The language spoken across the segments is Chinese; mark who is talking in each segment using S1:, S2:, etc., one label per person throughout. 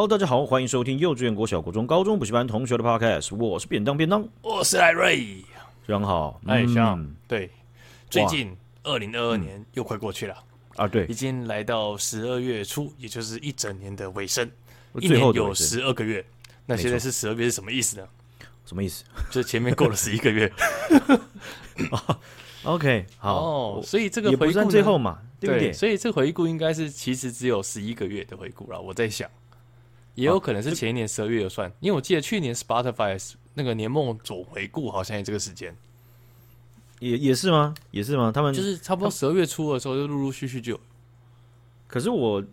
S1: Hello，大家好，欢迎收听幼稚园、国小、国中、高中补习班同学的 Podcast。我是便当便当，
S2: 我是艾瑞，
S1: 非常好。
S2: 哎，像、
S1: 嗯、
S2: 对，最近二零二二年又快过去了、
S1: 嗯、啊，对，
S2: 已经来到十二月初，也就是一整年的尾声，
S1: 最后
S2: 一年有十二个月。那现在是十二月是什么意思呢？
S1: 什么意思？
S2: 就是前面过了 十一个月。
S1: OK，好，
S2: 哦，所以这个回顾
S1: 也不算最后嘛，对不对？
S2: 所以这个回顾应该是其实只有十一个月的回顾了。我在想。也有可能是前一年十二月有算，啊，因为我记得去年 Spotify 那个年末总回顾好像也这个时间，
S1: 也也是吗？也是吗？他们
S2: 就是差不多十二月初的时候就陆陆续续就有。
S1: 可是我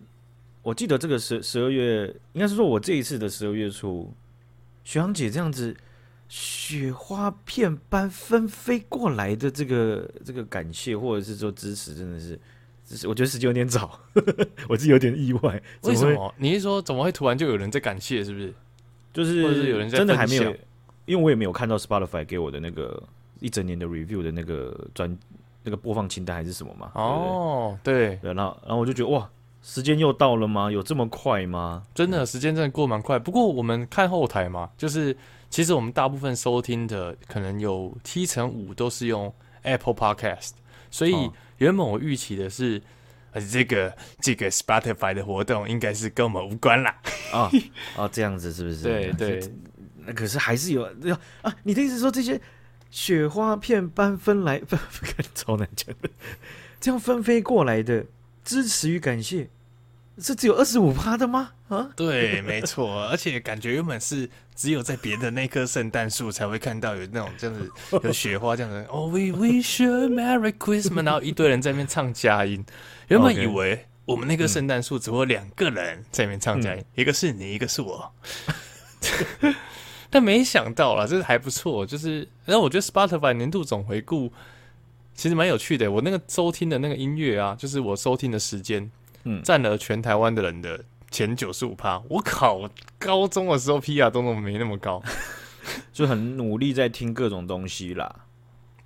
S1: 我记得这个十十二月，应该是说我这一次的十二月初，学长姐这样子雪花片般纷飞过来的这个这个感谢或者是说支持，真的是。我觉得时间有点早，我自己有点意外。
S2: 为什么？你是说怎么会突然就有人在感谢？是不是？
S1: 就是，
S2: 是有人在
S1: 真的还没有，因为我也没有看到 Spotify 给我的那个一整年的 review 的那个专那个播放清单还是什么嘛？
S2: 哦，对，
S1: 对，对，然后然后我就觉得哇，时间又到了吗？有这么快吗？
S2: 真的，时间真的过蛮快。不过我们看后台嘛，就是其实我们大部分收听的可能有七成五都是用 Apple Podcast，所以。哦原本我预期的是，呃，这个这个 Spotify 的活动应该是跟我们无关啦。
S1: 啊 哦，这样子是不是？
S2: 对对。
S1: 那可是还是有啊？你的意思说这些雪花片般纷来，不 不，超难讲的，这样纷飞过来的支持与感谢。是只有二十五趴的吗？啊，
S2: 对，没错，而且感觉原本是只有在别的那棵圣诞树才会看到有那种这样子 有雪花这样子。哦、oh,，We wish you a Merry Christmas，然后一堆人在那边唱佳音。原本以为我们那棵圣诞树只会有两个人在那边唱佳音，嗯，一个是你，一个是我。但没想到啦，这个还不错。就是，然后我觉得 Spotify 年度总回顾其实蛮有趣的。我那个收听的那个音乐啊，就是我收听的时间。嗯，占了全台湾的人的前九十五趴。我考高中的时候，PR 都没那么高，
S1: 就很努力在听各种东西啦，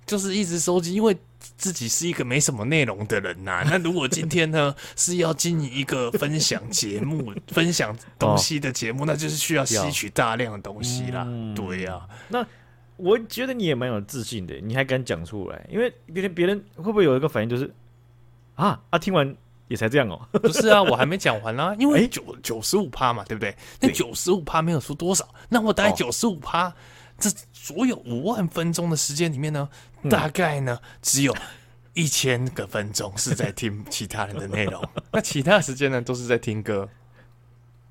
S2: 就是一直收集。因为自己是一个没什么内容的人呐、啊。那如果今天呢是要经营一个分享节目、分享东西的节目、哦，那就是需要吸取大量的东西啦。嗯、对呀、啊，
S1: 那我觉得你也蛮有自信的，你还敢讲出来？因为别人别人会不会有一个反应，就是啊啊，听完。也才这样哦，
S2: 不是啊，我还没讲完啊，因为九九十五趴嘛，对不对？那九十五趴没有出多少，那我大概九十五趴，这所有五万分钟的时间里面呢，大概呢只有一千个分钟是在听 其他人的内容，那其他的时间呢都是在听歌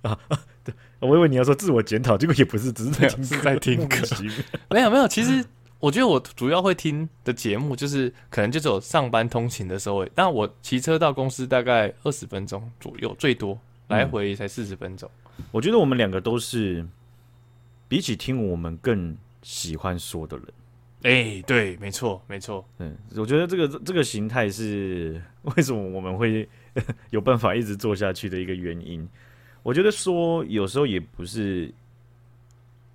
S1: 啊。对，我以为你要说自我检讨，结果也不是，只是在听
S2: 是在听歌。没有没有，其实。我觉得我主要会听的节目，就是可能就只有上班通勤的时候。但我骑车到公司大概二十分钟左右，最多来回才四十分钟。
S1: 我觉得我们两个都是比起听我们更喜欢说的人。
S2: 哎，对，没错，没错。
S1: 嗯，我觉得这个这个形态是为什么我们会 有办法一直做下去的一个原因。我觉得说有时候也不是，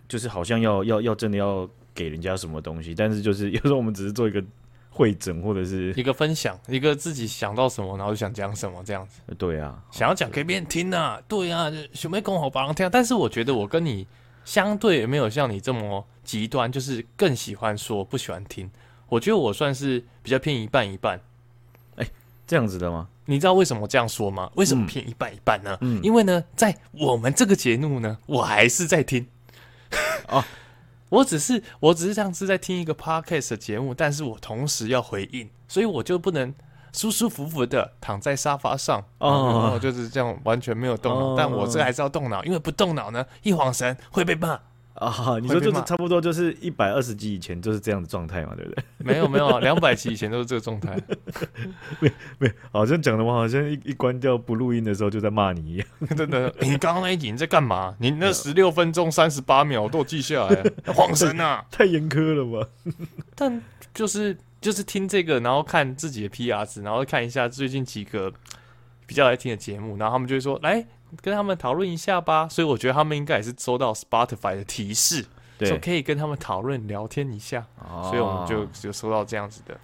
S1: 就是好像要要要真的要。给人家什么东西，但是就是 有时候我们只是做一个会诊，或者是
S2: 一个分享，一个自己想到什么，然后就想讲什么这样子。
S1: 对啊，
S2: 想要讲给别人听啊，对啊，准备讲好帮人听。但是我觉得我跟你相对没有像你这么极端，就是更喜欢说，不喜欢听。我觉得我算是比较偏一半一半。
S1: 哎，这样子的吗？
S2: 你知道为什么这样说吗？为什么偏一半一半呢？嗯，因为呢，在我们这个节目呢，我还是在听。哦。我只是，我只是像是在听一个 podcast 的节目，但是我同时要回应，所以我就不能舒舒服服的躺在沙发上，哦，我就是这样完全没有动脑，哦，但我这还是要动脑，因为不动脑呢，一晃神会被骂。
S1: 啊，你说就是差不多就是一百二十集以前就是这样的状态嘛，对不对？
S2: 没有没有，两百集以前都是这个状态。
S1: 没没，好像讲的话，好像一一关掉不录音的时候就在骂你一样。
S2: 真的，你刚刚那一集你在干嘛？你那十六分钟三十八秒我都记下来，晃神啊！
S1: 太严苛了吧？
S2: 但就是就是听这个，然后看自己的 PR 值，然后看一下最近几个比较爱听的节目，然后他们就会说来。跟他们讨论一下吧，所以我觉得他们应该也是收到 Spotify 的提示，对，说可以跟他们讨论聊天一下，哦，所以我们就就收到这样子的。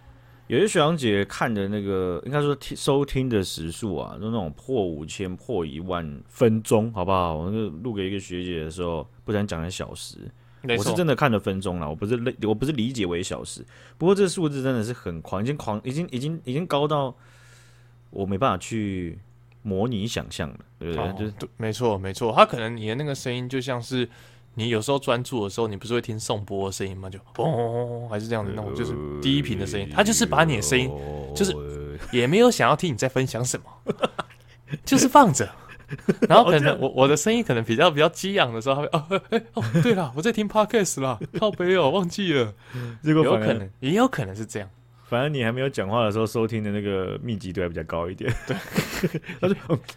S1: 有些学长姐看的那个，应该说听收听的时数啊，就那种破五千、破一万分钟，好不好？我那录给一个学姐的时候，不然讲成小时，我是真的看了分钟了，我不是理，我不是理解为小时。不过这个数字真的是很狂，已经狂，已经已经已经高到我没办法去模拟想象的，对不对？
S2: 哦、
S1: 就是
S2: 对，没错没错，他可能你的那个声音就像是。你有时候专注的时候，你不是会听颂钵的声音吗？就嘣，还是这样的那种，就是低频的声音。他就是把你的声音，就是也没有想要听你在分享什么，就是放着。然后可能我我的声音可能比较比较激昂的时候，他会哦哎哦，对了，我在听 podcast 啦，靠北哦，忘记了。
S1: 结果
S2: 有可能，也有可能是这样。
S1: 反正你还没有讲话的时候，收听的那个密集度还比较高一点。对，他就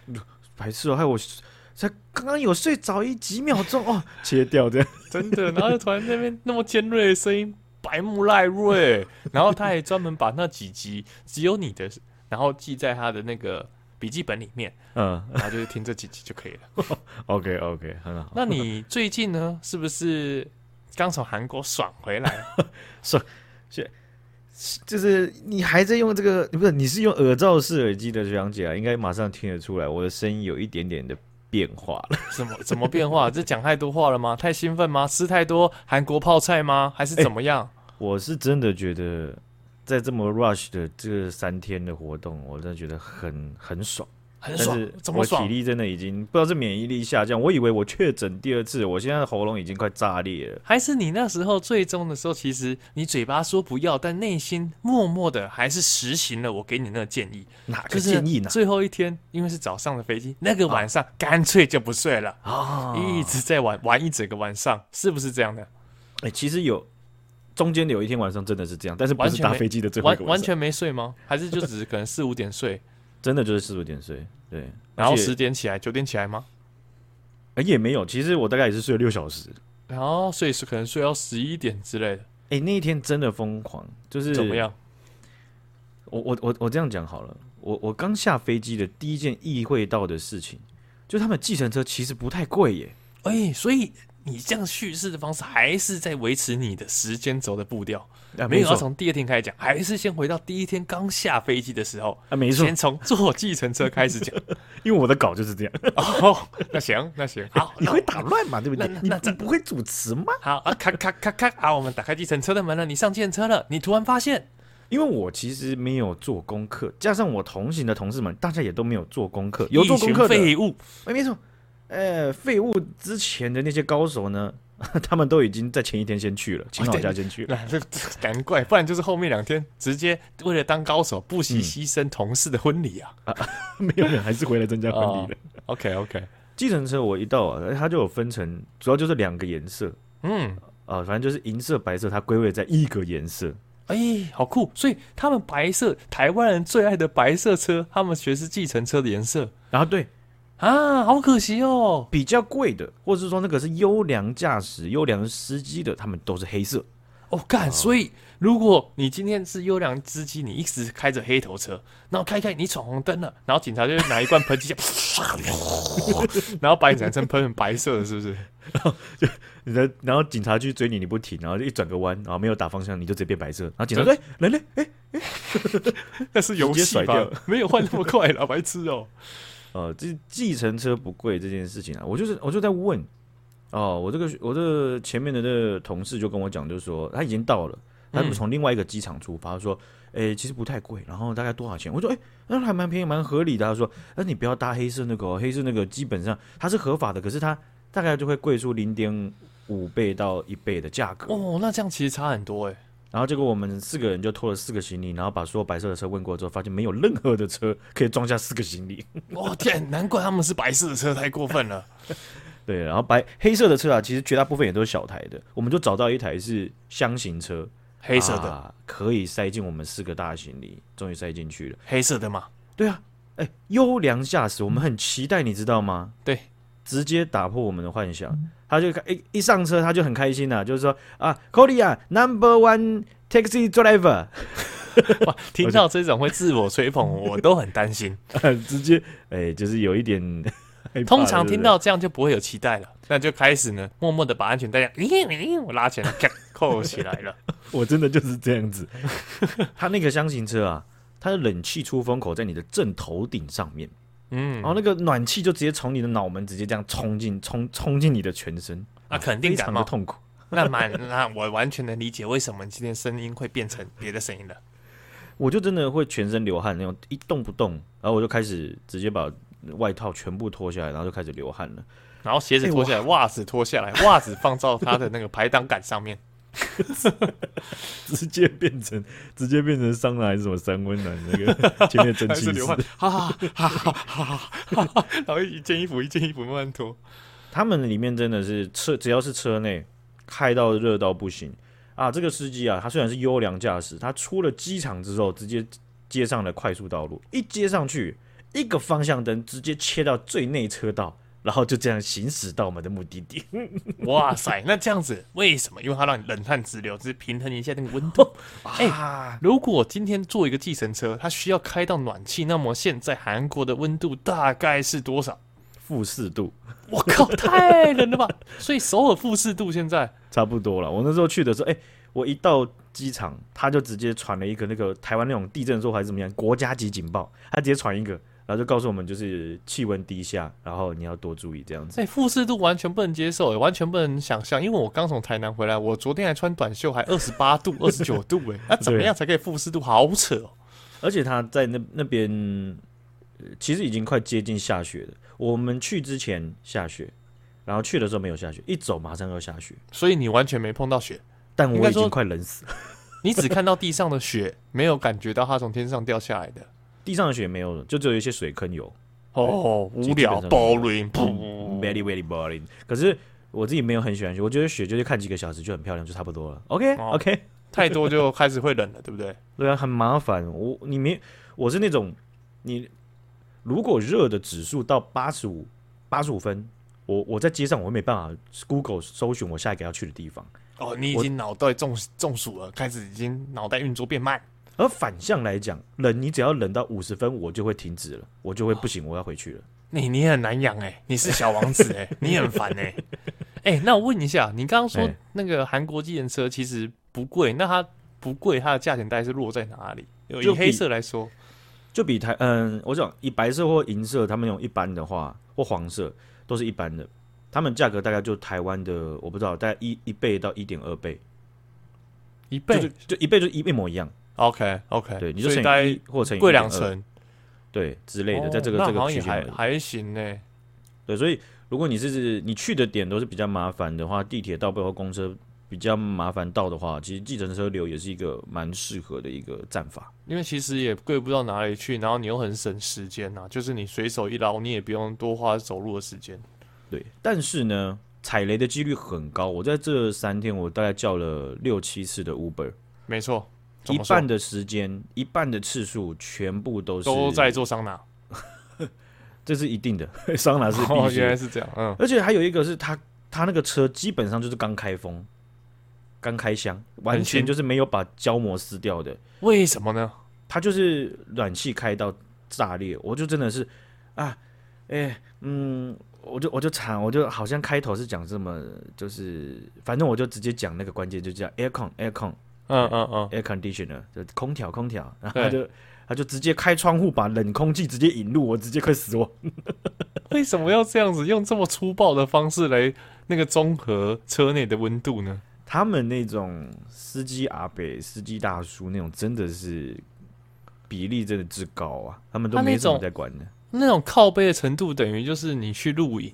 S1: 嗯，白痴哦，害我。才刚刚有睡着一几秒钟哦，切掉这样，
S2: 真的。然后突然那边那么尖锐的声音，白目赖瑞。然后他还专门把那几集只有你的，然后记在他的那个笔记本里面。嗯，然后就是听这几集就可以了。
S1: OK OK，很好。
S2: 那你最近呢？是不是刚从韩国爽回来？
S1: 爽，是就是你还在用这个？不是，你是用耳罩式耳机的学长姐啊，应该马上听得出来，我的声音有一点点的。变化了？
S2: 怎么怎么变化？这讲太多话了吗？太兴奋吗？吃太多韩国泡菜吗？还是怎么样？欸，
S1: 我是真的觉得，在这么 rush 的这三天的活动，我真的觉得很很爽。
S2: 很爽，
S1: 怎么爽？我体力真的已经不知道是免疫力下降，我以为我确诊第二次，我现在的喉咙已经快炸裂了。
S2: 还是你那时候最终的时候，其实你嘴巴说不要，但内心默默的还是实行了我给你那个建议。
S1: 哪个建议呢？
S2: 最后一天，因为是早上的飞机，那个晚上干脆就不睡了
S1: 啊，
S2: 一直在玩玩一整个晚上，是不是这样的？
S1: 哎、欸，其实有中间有一天晚上真的是这样，但是不是搭飞机的最后
S2: 完全没睡吗？还是就只是可能四五点睡？
S1: 真的就是四五点睡，对，
S2: 然后十点起来，九点起来吗？
S1: 哎，也没有，其实我大概也是睡了六小时，
S2: 然后睡是可能睡到十一点之类的。
S1: 哎，那一天真的疯狂，就是
S2: 怎么样？
S1: 我我我我这样讲好了，我我刚下飞机的第一件意会到的事情，就他们计程车其实不太贵耶。
S2: 哎，所以。你这样叙事的方式还是在维持你的时间轴的步调，啊、没有要从第二天开始讲，还是先回到第一天刚下飞机的时候
S1: 啊？没错，
S2: 先从坐计程车开始讲，
S1: 因为我的稿就是这样。
S2: 哦，那行，那行，好，
S1: 你会打乱嘛？对不对？
S2: 那那，那
S1: 你不会主持吗？
S2: 好啊，咔咔咔咔，好，我们打开计程车的门了，你上计程车了，你突然发现，
S1: 因为我其实没有做功课，加上我同行的同事们，大家也都没有做功课，有做功课的
S2: 废物，
S1: 哎，没错。呃，废物之前的那些高手呢，他们都已经在前一天先去了，请好假先去了。
S2: 这难怪，不然就是后面两天直接为了当高手，不惜牺牲同事的婚礼啊，
S1: 嗯啊！没有人还是回来参加婚礼的。
S2: Oh, OK OK，
S1: 计程车我一到啊，它就有分成，主要就是两个颜色。
S2: 嗯，
S1: 啊，反正就是银色、白色，它归位在一个颜色。
S2: 哎，好酷！所以他们白色，台湾人最爱的白色车，他们学是计程车的颜色。
S1: 然后对。
S2: 啊，好可惜哦！
S1: 比较贵的，或者是说那个是优良驾驶、优良司机的，他们都是黑色。
S2: 哦，干！所以如果你今天是优良司机，你一直开着黑头车，然后开开你闯红灯了，然后警察就拿一罐喷漆，然后把你染成喷成白色的，是不是？
S1: 然后就你的，然后警察去追你，你不停，然后就一转个弯，然后没有打方向，你就直接变白色。然后警察说：“人呢，哎哎，
S2: 那是游戏吧？没有换那么快了，白痴哦。”
S1: 呃，这计程车不贵这件事情啊，我就是我就在问，哦，我这个我这个前面的那个同事就跟我讲，就是说他已经到了，他们从另外一个机场出发，说，哎、欸，其实不太贵，然后大概多少钱？我说，哎、欸，那还蛮便宜，蛮合理的。他说，那你不要搭黑色那个，黑色那个基本上它是合法的，可是它大概就会贵出零点五倍到一倍的价格。
S2: 哦，那这样其实差很多哎。
S1: 然后结果我们四个人就拖了四个行李，然后把所有白色的车问过之后，发现没有任何的车可以装下四个行李。
S2: 哦天，难怪他们是白色的车，太过分了。
S1: 对，然后白黑色的车啊，其实绝大部分也都是小台的。我们就找到一台是箱型车，
S2: 黑色的，
S1: 啊，可以塞进我们四个大行李，终于塞进去了。
S2: 黑色的吗？
S1: 对啊，哎，优良驾驶，我们很期待，你知道吗？
S2: 对。
S1: 直接打破我们的幻想，他就一一上车他就很开心呐、啊，就是说啊，Korea number one taxi driver，
S2: 哇，听到这种会自我吹捧，我都很担心。
S1: 直接哎、欸，就是有一点，
S2: 通常听到这样就不会有期待了，那就开始呢，默默的把安全带，咦，我拉起来，扣起来了。
S1: 我真的就是这样子。他那个箱型车啊，它的冷气出风口在你的正头顶上面，嗯，然后那个暖气就直接从你的脑门直接这样冲进，冲冲进你的全身，
S2: 那，肯定感
S1: 非常的痛苦。
S2: 那蛮，那我完全能理解为什么今天声音会变成别的声音了。
S1: 我就真的会全身流汗那种，一动不动，然后我就开始直接把外套全部脱下来，然后就开始流汗了。
S2: 然后鞋子脱下来，袜、欸、子脱下来，袜子放到它的那个排挡杆上面，
S1: 直接变成直接变成桑拿还是什么三温暖那个 前面蒸汽室，哈哈哈哈哈哈！
S2: 然后一件衣服一件衣服慢慢脱。
S1: 他们里面真的是车，只要是车内开到热到不行啊！这个司机啊，他虽然是优良驾驶，他出了机场之后直接接上了快速道路，一接上去一个方向灯直接切到最内车道。然后就这样行驶到我们的目的地。
S2: 哇塞，那这样子为什么？因为它让你冷汗直流，只是平衡一下那个温度。哎、欸，如果今天坐一个计程车，它需要开到暖气，那么现在韩国的温度大概是多少？
S1: 负四度。
S2: 我靠，太冷了吧！所以首尔负四度现在
S1: 差不多了。我那时候去的时候，哎、欸，我一到机场，他就直接传了一个那个台湾那种地震说还是怎么样，国家级警报，他直接传一个。然后就告诉我们，就是气温低下，然后你要多注意这样子。
S2: 哎，负四度完全不能接受，完全不能想象。因为我刚从台南回来，我昨天还穿短袖，还二十八度、二十九度，哎，那怎么样才可以负四度？好扯哦！
S1: 而且他在那那边，其实已经快接近下雪了。我们去之前下雪，然后去的时候没有下雪，一走马上要下雪，
S2: 所以你完全没碰到雪。
S1: 但我已经快冷死了。
S2: 你只看到地上的雪，没有感觉到它从天上掉下来的。
S1: 地上的雪没有了，就只有一些水坑有。
S2: 哦，无聊
S1: ，boring，very very boring。可是我自己没有很喜欢雪，我觉得雪就是看几个小时就很漂亮，就差不多了。Okay? 哦、
S2: 太多就开始会冷了，对不对？
S1: 对啊，很麻烦。我你没，我是那种你如果热的指数到八十五八十五分，我我在街上我没办法 Google 搜寻我下一个要去的地方。
S2: 哦，你已经脑袋中中暑了，开始已经脑袋运作变慢。
S1: 而反向来讲，冷你只要冷到五十分，我就会停止了，我就会不行，我要回去了。
S2: 你你很难养哎，你是小王子哎，你很烦哎。哎，那我问一下，你刚刚说那个韩国计程车其实不贵，那它不贵，它的价钱大概是落在哪里？以黑色来说，
S1: 就比台嗯，我想以白色或银色，他们用一般的话或黄色都是一般的，他们价格大概就台湾的我不知道，大概一一倍到一点二倍，
S2: 一倍就，
S1: 就一倍就一一模一样。
S2: OK OK，
S1: 对，你就乘以一或乘以贵
S2: 两成，
S1: 对之类的，在这个、哦、这个区间
S2: 还还行呢。
S1: 对，所以如果你是你去的点都是比较麻烦的话，地铁到背后公车比较麻烦到的话，其实计程车流也是一个蛮适合的一个战法。
S2: 因为其实也贵不到哪里去，然后你又很省时间呐、啊，就是你随手一捞，你也不用多花走路的时间。
S1: 对，但是呢，踩雷的几率很高。我在这三天，我大概叫了六七次的 Uber，
S2: 没错。
S1: 一半的时间，一半的次数，全部都是
S2: 都在做桑拿，
S1: 这是一定的。桑拿是必须、
S2: 哦，原来是这样。嗯，
S1: 而且还有一个是他，他那个车基本上就是刚开封、刚开箱，完全就是没有把胶膜撕掉的。
S2: 为什么呢？
S1: 他就是暖气开到炸裂，我就真的是啊，哎、欸，嗯，我就我就惨，我就好像开头是讲这么，就是反正我就直接讲那个关键，就叫 aircon aircon。
S2: 嗯嗯嗯
S1: ，air conditioner 就空调空调，然后他就他就直接开窗户把冷空气直接引入，我直接快死亡。
S2: 为什么要这样子用这么粗暴的方式来那个综合车内的温度呢？
S1: 他们那种司机阿北、司机大叔那种真的是比例真的之高啊，他们都没怎么在管的。
S2: 那种靠背的程度等于就是你去露营，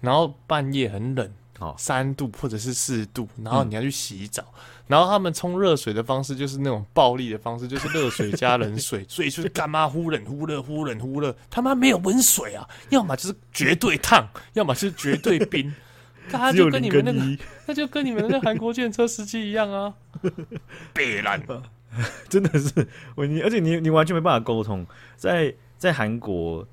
S2: 然后半夜很冷。哦，三度或者是四度，然后你要去洗澡，嗯、然后他们冲热水的方式就是那种暴力的方式，就是热水加冷水，所以就是干嘛忽冷忽热忽冷忽热，他妈没有温水啊，要么就是绝对烫，要么就是绝对冰，他就跟你们那个，那就跟你们那韩国建车司机一样啊，别烂吧，
S1: 真的是我你，而且你你完全没办法沟通，在在韩国，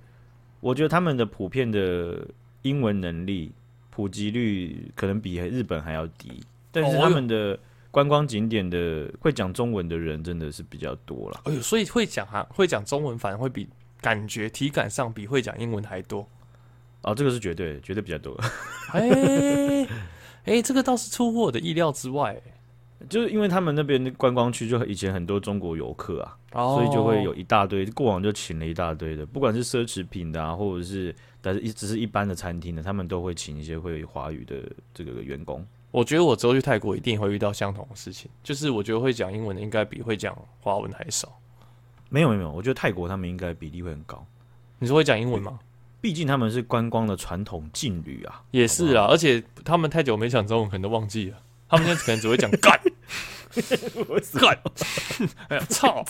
S1: 我觉得他们的普遍的英文能力。普及率可能比日本还要低，但是他们的观光景点的会讲中文的人真的是比较多了。
S2: 哎呦，所以会讲哈，会讲中文反而会比感觉体感上比会讲英文还多。
S1: 哦，这个是绝对绝对比较多。
S2: 哎 哎、欸欸，这个倒是出乎我的意料之外。
S1: 就是因为他们那边的观光区就以前很多中国游客啊，
S2: 哦、
S1: 所以就会有一大堆过往就请了一大堆的，不管是奢侈品的啊，或者是但是一只是一般的餐厅的，他们都会请一些会华语的这个员工。
S2: 我觉得我之后去泰国一定会遇到相同的事情，就是我觉得会讲英文的应该比会讲华文还少。
S1: 没有没有，我觉得泰国他们应该比例会很高。
S2: 你说会讲英文吗？
S1: 毕竟他们是观光的传统劲旅啊。
S2: 也是啊，而且他们太久没讲中文，可能都忘记了。他们现在可能只会讲 干，干，哎呀操！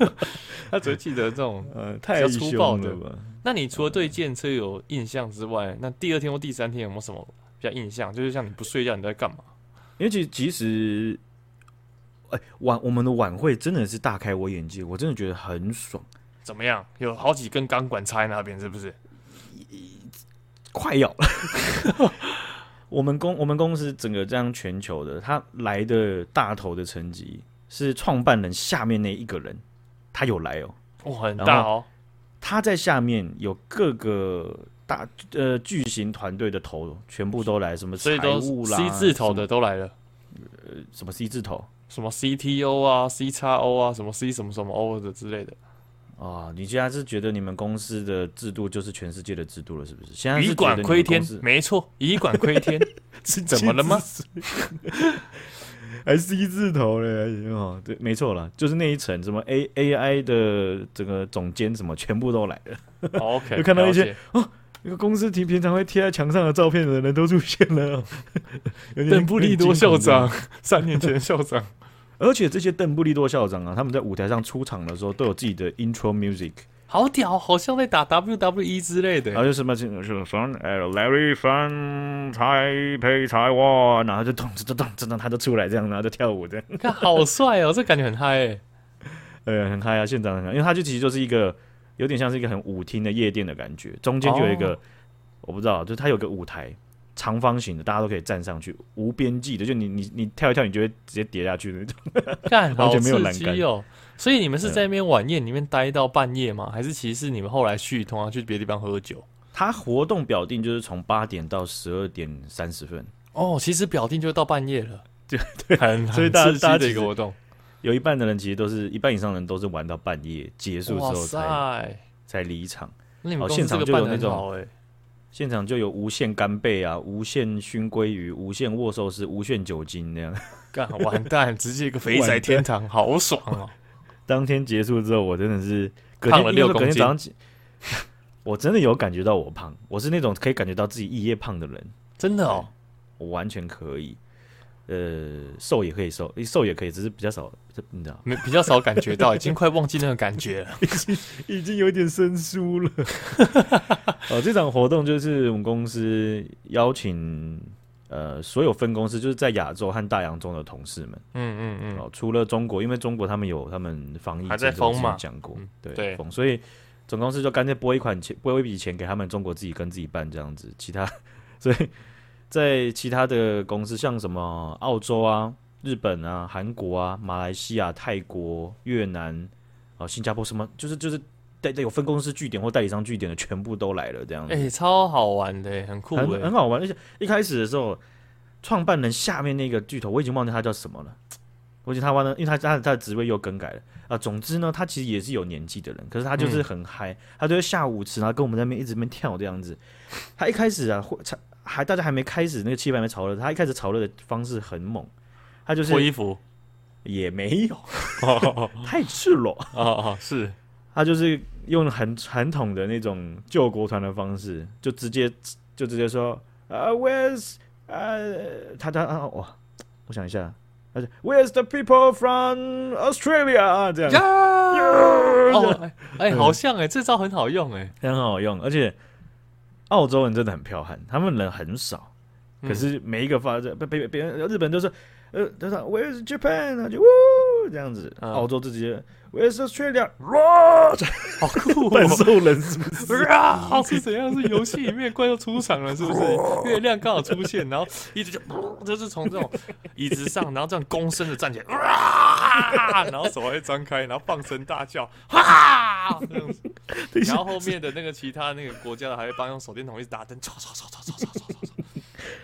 S2: 他只会记得这种
S1: 呃太粗暴的吧。
S2: 那你除了对电车有印象之外，那第二天或第三天有没有什么？比较印象就是像你不睡觉，你在干嘛？
S1: 因为其实其实，哎、欸，晚我们的晚会真的是大开我眼界，我真的觉得很爽。
S2: 怎么样？有好几根钢管插在那边，是不是？
S1: 快要了。我们公我们公司整个这样全球的，他来的大头的成绩是创办人下面那一个人，他有来哦，
S2: 哇、哦，很大哦。
S1: 他在下面有各个。大呃巨型团队的头全部都来，什么财务啦
S2: ，C 字头的都来了，
S1: 呃，什么 C 字头，
S2: 什么 CTO 啊，C 叉 O 啊，什么 C 什么什么 O 的之类的
S1: 啊。你现在是觉得你们公司的制度就是全世界的制度了，是不是？现在是
S2: 以管窥天，没错，以管窥天，是怎么了吗？
S1: 还 C 字头嘞？哦，对，没错了，就是那一层，什么 A AI 的这个总监什么全部都来了。
S2: OK，
S1: 就看到一些哦。一个公司平平常会贴在墙上的照片的人都出现了，
S2: 邓布利多校长，三年前校长，
S1: 而且这些邓布利多校长啊，他们在舞台上出场的时候都有自己的 intro music，
S2: 好屌，好像在打 WWE 之类的。
S1: 然后就什么什么什么 from Larry from 台北台湾，然后就咚咚咚咚咚，他就出来这样，然后就跳舞这样，
S2: 看好帅哦，这感觉很嗨，欸，
S1: 呃，很嗨啊，现场很嗨，因为他就其实就是一个。有点像是一个很舞厅的夜店的感觉，中间就有一个、哦、我不知道，就是它有个舞台，长方形的，大家都可以站上去，无边际的，就你你你跳一跳，你就会直接跌下去那种，
S2: 干，完全没有栏杆哦。所以你们是在那边晚宴里面待到半夜吗？还是其实是你们后来去通常去别的地方喝酒？
S1: 他活动表定就是从八点到十二点三十分。
S2: 哦，其实表定就到半夜了，
S1: 对对，
S2: 很
S1: 所以大家
S2: 的一个活动。
S1: 有一半的人其实都是一半以上的人都是玩到半夜结束之后才才离场。
S2: 那你们现场就有那种，
S1: 现场就有无限干贝啊，无限熏鲑鱼，无限握寿司，无限酒精那样。
S2: 干完蛋，直接一个肥宅天堂，好爽哦！
S1: 当天结束之后，我真的是
S2: 胖了六公斤。
S1: 我真的有感觉到我胖，我是那种可以感觉到自己一夜胖的人，
S2: 真的哦，
S1: 我完全可以。呃，瘦也可以瘦，瘦也可以，只是比较少，你知道？
S2: 没比较少感觉到，已经快忘记那个感觉了，
S1: 已经已经有点生疏了。哦，这场活动就是我们公司邀请呃所有分公司，就是在亚洲和大洋中的同事们。
S2: 嗯嗯嗯。
S1: 哦，除了中国，因为中国他们有他们防疫
S2: 还在封嘛，
S1: 讲过，
S2: 嗯、
S1: 对
S2: 对
S1: 封，所以总公司就干脆拨一款钱，拨一笔钱给他们中国自己跟自己办这样子，其他 所以。在其他的公司，像什么澳洲啊、日本啊、韩国啊、马来西亚、泰国、越南啊、新加坡，什么就是就是带带有分公司据点或代理商据点的，全部都来了，这样子。
S2: 哎、欸，超好玩的，很酷，很
S1: 很好玩。而且一开始的时候，创办人下面那个巨头，我已经忘记他叫什么了。我记得他忘了，因为他他他的职位又更改了啊。总之呢，他其实也是有年纪的人，可是他就是很嗨、嗯，他就会下舞池，然后跟我们在那边一直那边跳这样子。他一开始啊，会还大家还没开始，那个气氛还没炒热。他一开始炒热的方式很猛，他就是脱
S2: 衣服？
S1: 也没有，太赤裸。
S2: 哦哦，是。
S1: 他就是用很传统的那种救国团的方式，就直接就直接说啊、uh,，Where's 呃、uh,，他他啊，哇，我想一下，Where's the people from Australia？
S2: 这样，哎、欸欸，好像哎、欸，这招很好用哎、
S1: 欸，很好用，而且。澳洲人真的很彪悍，他们人很少，可是每一个发这别别别人日本都是呃，他说 Where's Japan？他就呜这样子，澳洲自己 Where's Australia？哇，
S2: 好酷、哦，
S1: 半兽人是不是？
S2: 啊，是怎样？是游戏里面怪兽出场了，是不是？月亮刚好出现，然后一直就就是从这种椅子上，然后这样躬身的站起来，哇，然后手还张开，然后放声大叫，哈，这样子。然后后面的那个其他那个国家的还会帮用手电筒一直打灯，唰唰唰唰唰唰唰唰，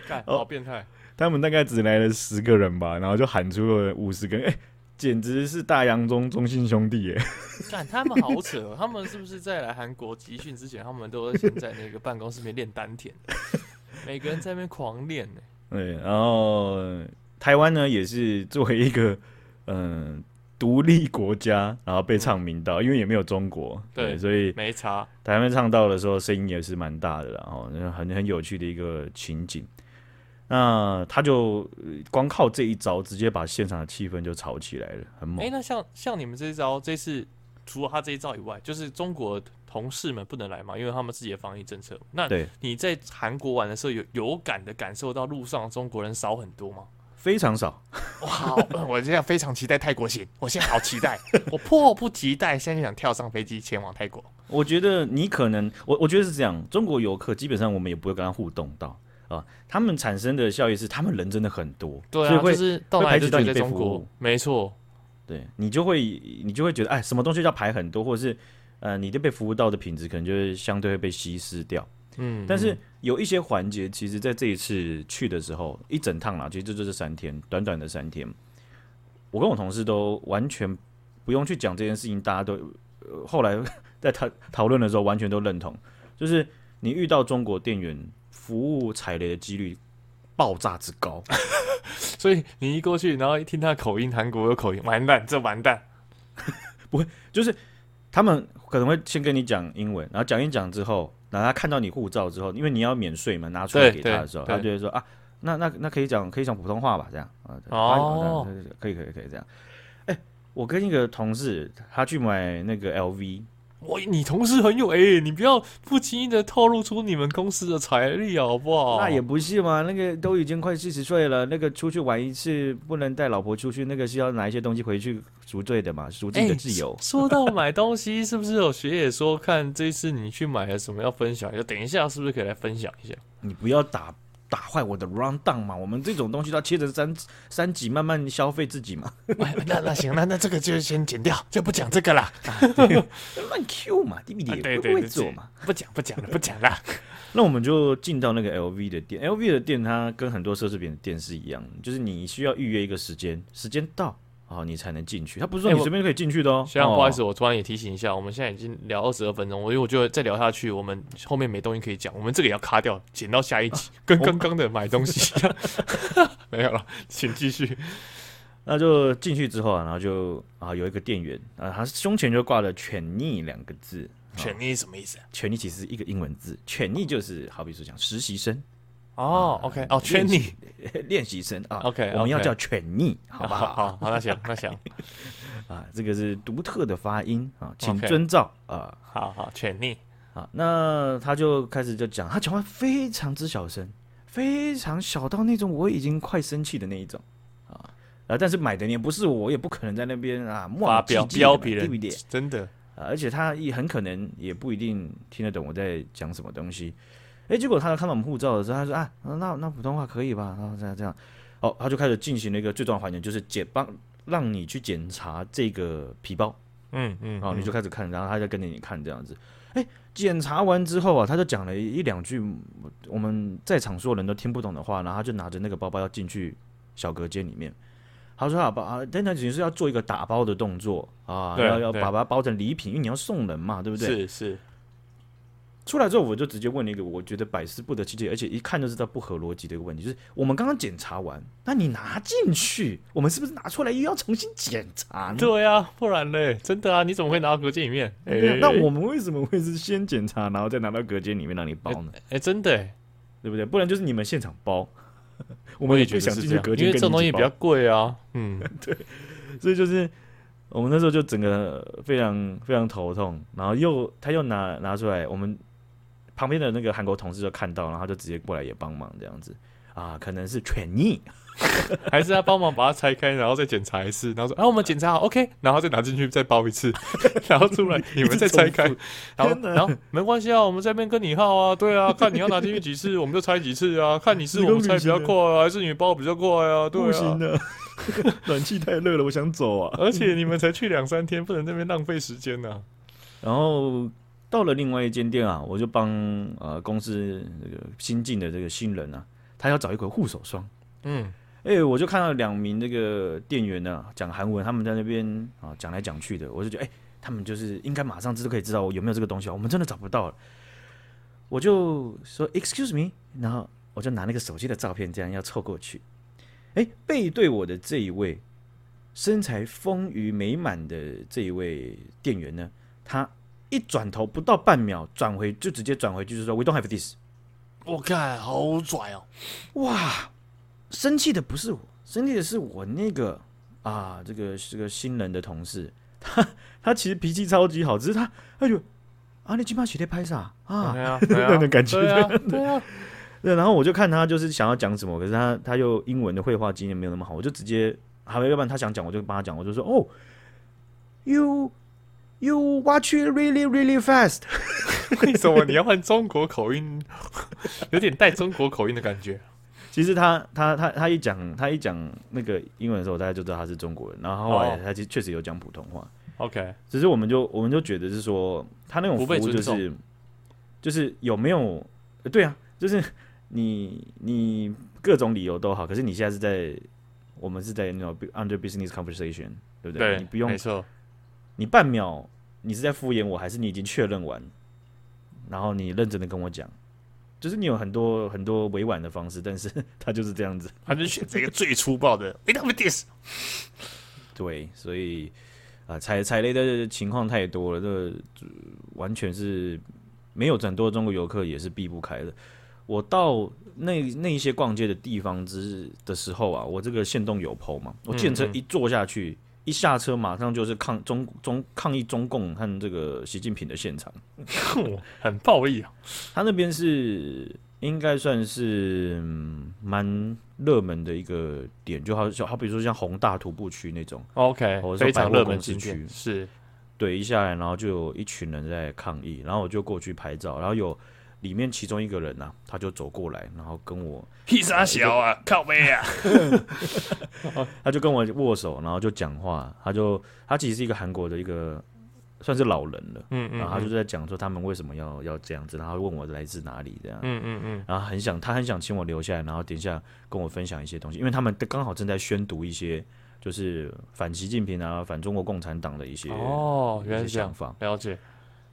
S2: 干，好变态。
S1: 他们大概只来了十个人吧，然后就喊出了五十个人，哎、欸，简直是大洋中中信兄弟耶！
S2: 看他们好扯，他们是不是在来韩国集训之前，他们都先在那个办公室里面练丹田，每个人在那边狂练呢？
S1: 对，然后台湾呢也是作为一个嗯。独立国家，然后被唱名道，嗯、因为也没有中国，对，对，所以
S2: 没差。
S1: 台湾唱到的时候，声音也是蛮大的，然后很很有趣的一个情景。那他就光靠这一招，直接把现场的气氛就炒起来了，很猛。
S2: 哎、欸，那像像你们这一招，这次除了他这一招以外，就是中国同事们不能来嘛，因为他们自己的防疫政策。那你在韩国玩的时候，有有感的感受到路上中国人少很多吗？
S1: 非常少，
S2: 哇！我现在非常期待泰国行，我现在好期待，我迫不及待，现在就想跳上飞机前往泰国。
S1: 我觉得你可能，我我觉得是这样，中国游客基本上我们也不会跟他互动到啊，他们产生的效益是他们人真的很多，
S2: 对啊，
S1: 所以会
S2: 就是到哪里就觉得中国，没错，
S1: 对你就会你就会觉得，哎，什么东西要排很多，或者是呃，你的被服务到的品质可能就是相对会被稀释掉。嗯，但是有一些环节，其实在这一次去的时候，一整趟啦，其实就就是三天，短短的三天，我跟我同事都完全不用去讲这件事情，大家都、呃、后来 在讨讨论的时候，完全都认同，就是你遇到中国店员服务踩雷的几率爆炸之高，
S2: 所以你一过去，然后一听他口音，韩国有口音，完蛋，这完蛋，
S1: 不会，就是他们可能会先跟你讲英文，然后讲一讲之后。然后他看到你护照之后，因为你要免税嘛，拿出来给他的时候，他就会说啊，那那那可以讲可以讲普通话吧，这样啊，哦，可以可以可以这样。哎，我跟一个同事，他去买那个 LV。
S2: 我你同事很有哎、欸，你不要不轻易的透露出你们公司的财力好不好？
S1: 那也不是嘛，那个都已经快四十岁了，那个出去玩一次不能带老婆出去，那个是要拿一些东西回去赎罪的嘛，赎自己的自由。
S2: 欸、说到买东西，是不是有学姐说看这次你去买了什么要分享一下？等一下是不是可以来分享一下？
S1: 你不要打。打坏我的 round down 嘛？我们这种东西都要切成三三级，慢慢消费自己嘛。
S2: 那那行，那那这个就先剪掉，就不讲这个了。
S1: 乱 Q 嘛，DVD 也不会做嘛，
S2: 不讲不讲了，不讲了。
S1: 那我们就进到那个 LV 的店，LV 的店它跟很多奢侈品的店是一样，就是你需要预约一个时间，时间到。哦，你才能进去。他不是说你随便可以进去的哦。
S2: 学长，不好意思，我突然也提醒一下，我们现在已经聊二十二分钟，我因为我觉得再聊下去，我们后面没东西可以讲，我们这个也要卡掉，剪到下一集，跟刚刚的买东西一样。没有了，请继续。
S1: 那就进去之后啊，然后就啊有一个店员啊，他胸前就挂了 “trainee” 两个字。
S2: “trainee” 什么意思
S1: ？“trainee” 其实是一个英文字，“trainee” 就是好比说讲实习生。
S2: 哦，OK，哦，trainee
S1: 练习生啊
S2: ，OK，
S1: 我们要叫 trainee，好不 好？
S2: 好，那行，那行，
S1: 啊，这个是独特的发音啊，请遵照啊。
S2: 好好，trainee，
S1: 好，那他就开始就讲，他讲话非常之小声，非常小到那种我已经快生气的那一种啊啊！但是买的你也不是我，我也不可能在那边啊
S2: 发飙飙别人？真的
S1: 啊，而且他也很可能也不一定听得懂我在讲什么东西。哎，结果他看到我们护照的时候，他说：“啊，那那普通话可以吧？”然后这样这样，哦，他就开始进行了一个最重要的环节，就是检帮让你去检查这个皮包。嗯嗯，然后你就开始看，然后他就跟着你看这样子。哎，检查完之后啊，他就讲了一两句我们在场所有人都听不懂的话，然后他就拿着那个包包要进去小隔间里面。他说：“啊，把等等，只是要做一个打包的动作啊，要要把它包成礼品，因为你要送人嘛，对不对？”
S2: 是是。
S1: 出来之后，我就直接问了一个我觉得百思不得其解，而且一看就知道不合逻辑的一个问题，就是我们刚刚检查完，那你拿进去，我们是不是拿出来又要重新检查呢？
S2: 对啊，不然嘞，真的啊，你怎么会拿到隔间里面？哎、
S1: 欸，那我们为什么会是先检查，然后再拿到隔间里面让你包呢？
S2: 哎、真的，
S1: 对不对？不然就是你们现场包，我们也不想进去隔间，
S2: 因为这种东西比较贵啊。嗯，
S1: 对，所以就是我们那时候就整个非常非常头痛，然后又他又拿拿出来我们。旁边的那个韩国同事就看到，然后他就直接过来也帮忙这样子。啊，可能是 trainee，
S2: 还是他帮忙把它拆开，然后再检查一次，然后说啊，我们检查好，OK，然后再拿进去再包一次，然后出来 你们再拆开，然后然后没关系啊，我们这边跟你耗啊，对啊，看你要拿进去几次，我们就拆几次啊，看你是我们拆比较快啊，还是你包比较快啊？对啊，不行的，
S1: 暖气太热了，我想走啊，
S2: 而且你们才去两三天，不能在那边浪费时间呐、啊，
S1: 然后。到了另外一间店啊，我就帮呃公司这个新进的这个新人啊，他要找一个护手霜嗯，哎、欸，我就看到两名那个店员呢讲韩文，他们在那边啊讲来讲去的，我就觉得哎、欸，他们就是应该马上就可以知道我有没有这个东西啊，我们真的找不到了。我就说 Excuse me，然后我就拿那个手机的照片，这样要凑过去。哎、欸，背对我的这一位身材丰腴美满的这一位店员呢，他一转头不到半秒转回，就直接转回，就是说 We don't have this。
S2: 我看好拽哦！
S1: 哇，生气的不是我，生气的是我那个啊，这个是个新人的同事，他他其实脾气超级好，只是他他就。啊，你今晚写在拍啥啊？
S2: 对啊，
S1: 那种感觉。
S2: 对啊，对啊。
S1: 对，然后我就看他就是想要讲什么，可是他他又英文的绘画经验没有那么好，我就直接，好，要不然他想讲，我就帮他讲，我就说哦，you you watch it really really fast。
S2: 为什么你要换中国口音？有点带中国口音的感觉。
S1: 其实他他他他一讲他一讲那个英文的时候，大家就知道他是中国人。然后后来他其实确实有讲普通话。
S2: OK，
S1: 只是我们就我们就觉得是说，他那种服务就是就是有没有对啊，就是你你各种理由都好，可是你现在是在我们是在那种 under business conversation，对不对？
S2: 对，
S1: 你不用
S2: 没错，
S1: 你半秒你是在敷衍我，还是你已经确认完，然后你认真的跟我讲，就是你有很多很多委婉的方式，但是 他就是这样子，
S2: 他就选择一个最粗暴的 this，
S1: 对，所以。啊，踩踩雷的情况太多了，这个完全是没有很多中国游客也是避不开的。我到那那一些逛街的地方之的时候啊，我这个线动有 po 嘛，我电车一坐下去，嗯嗯，一下车马上就是抗中中抗议中共和这个习近平的现场，
S2: 很暴力啊。
S1: 他那边是。应该算是蛮热门的一个点，就好就好比如说像宏大徒步区那种
S2: ，OK，非常热门景区，
S1: 是对一下来，然后就有一群人在抗议，然后我就过去拍照，然后有里面其中一个人呐、啊，他就走过来，然后跟我
S2: 屁啥小啊，靠背啊，
S1: 他就跟我握手，然后就讲话，他就他其实是一个韩国的一个。算是老人了，嗯嗯，然后他就在讲说他们为什么要要这样子，然后问我来自哪里这样，嗯嗯嗯，然后很想他很想请我留下来，然后等一下跟我分享一些东西，因为他们刚好正在宣读一些就是反习近平啊、反中国共产党的一些
S2: 哦，
S1: 原来是想法。
S2: 了解，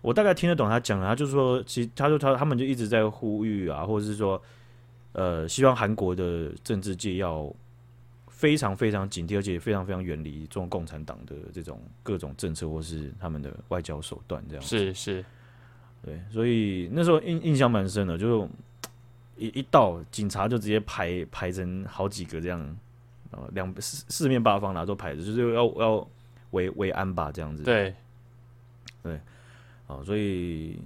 S1: 我大概听得懂他讲的，他就说其实他说他他们就一直在呼吁啊，或者是说呃希望韩国的政治界要。非常非常警惕，而且非常非常远离中国共产党的这种各种政策，或是他们的外交手段，这样。
S2: 是是，
S1: 对，所以那时候印印象蛮深的，就一一到警察就直接排排成好几个这样，呃，两四四面八方拿都排着，就是要要维维安吧，这样子，
S2: 对。
S1: 对，啊，所以。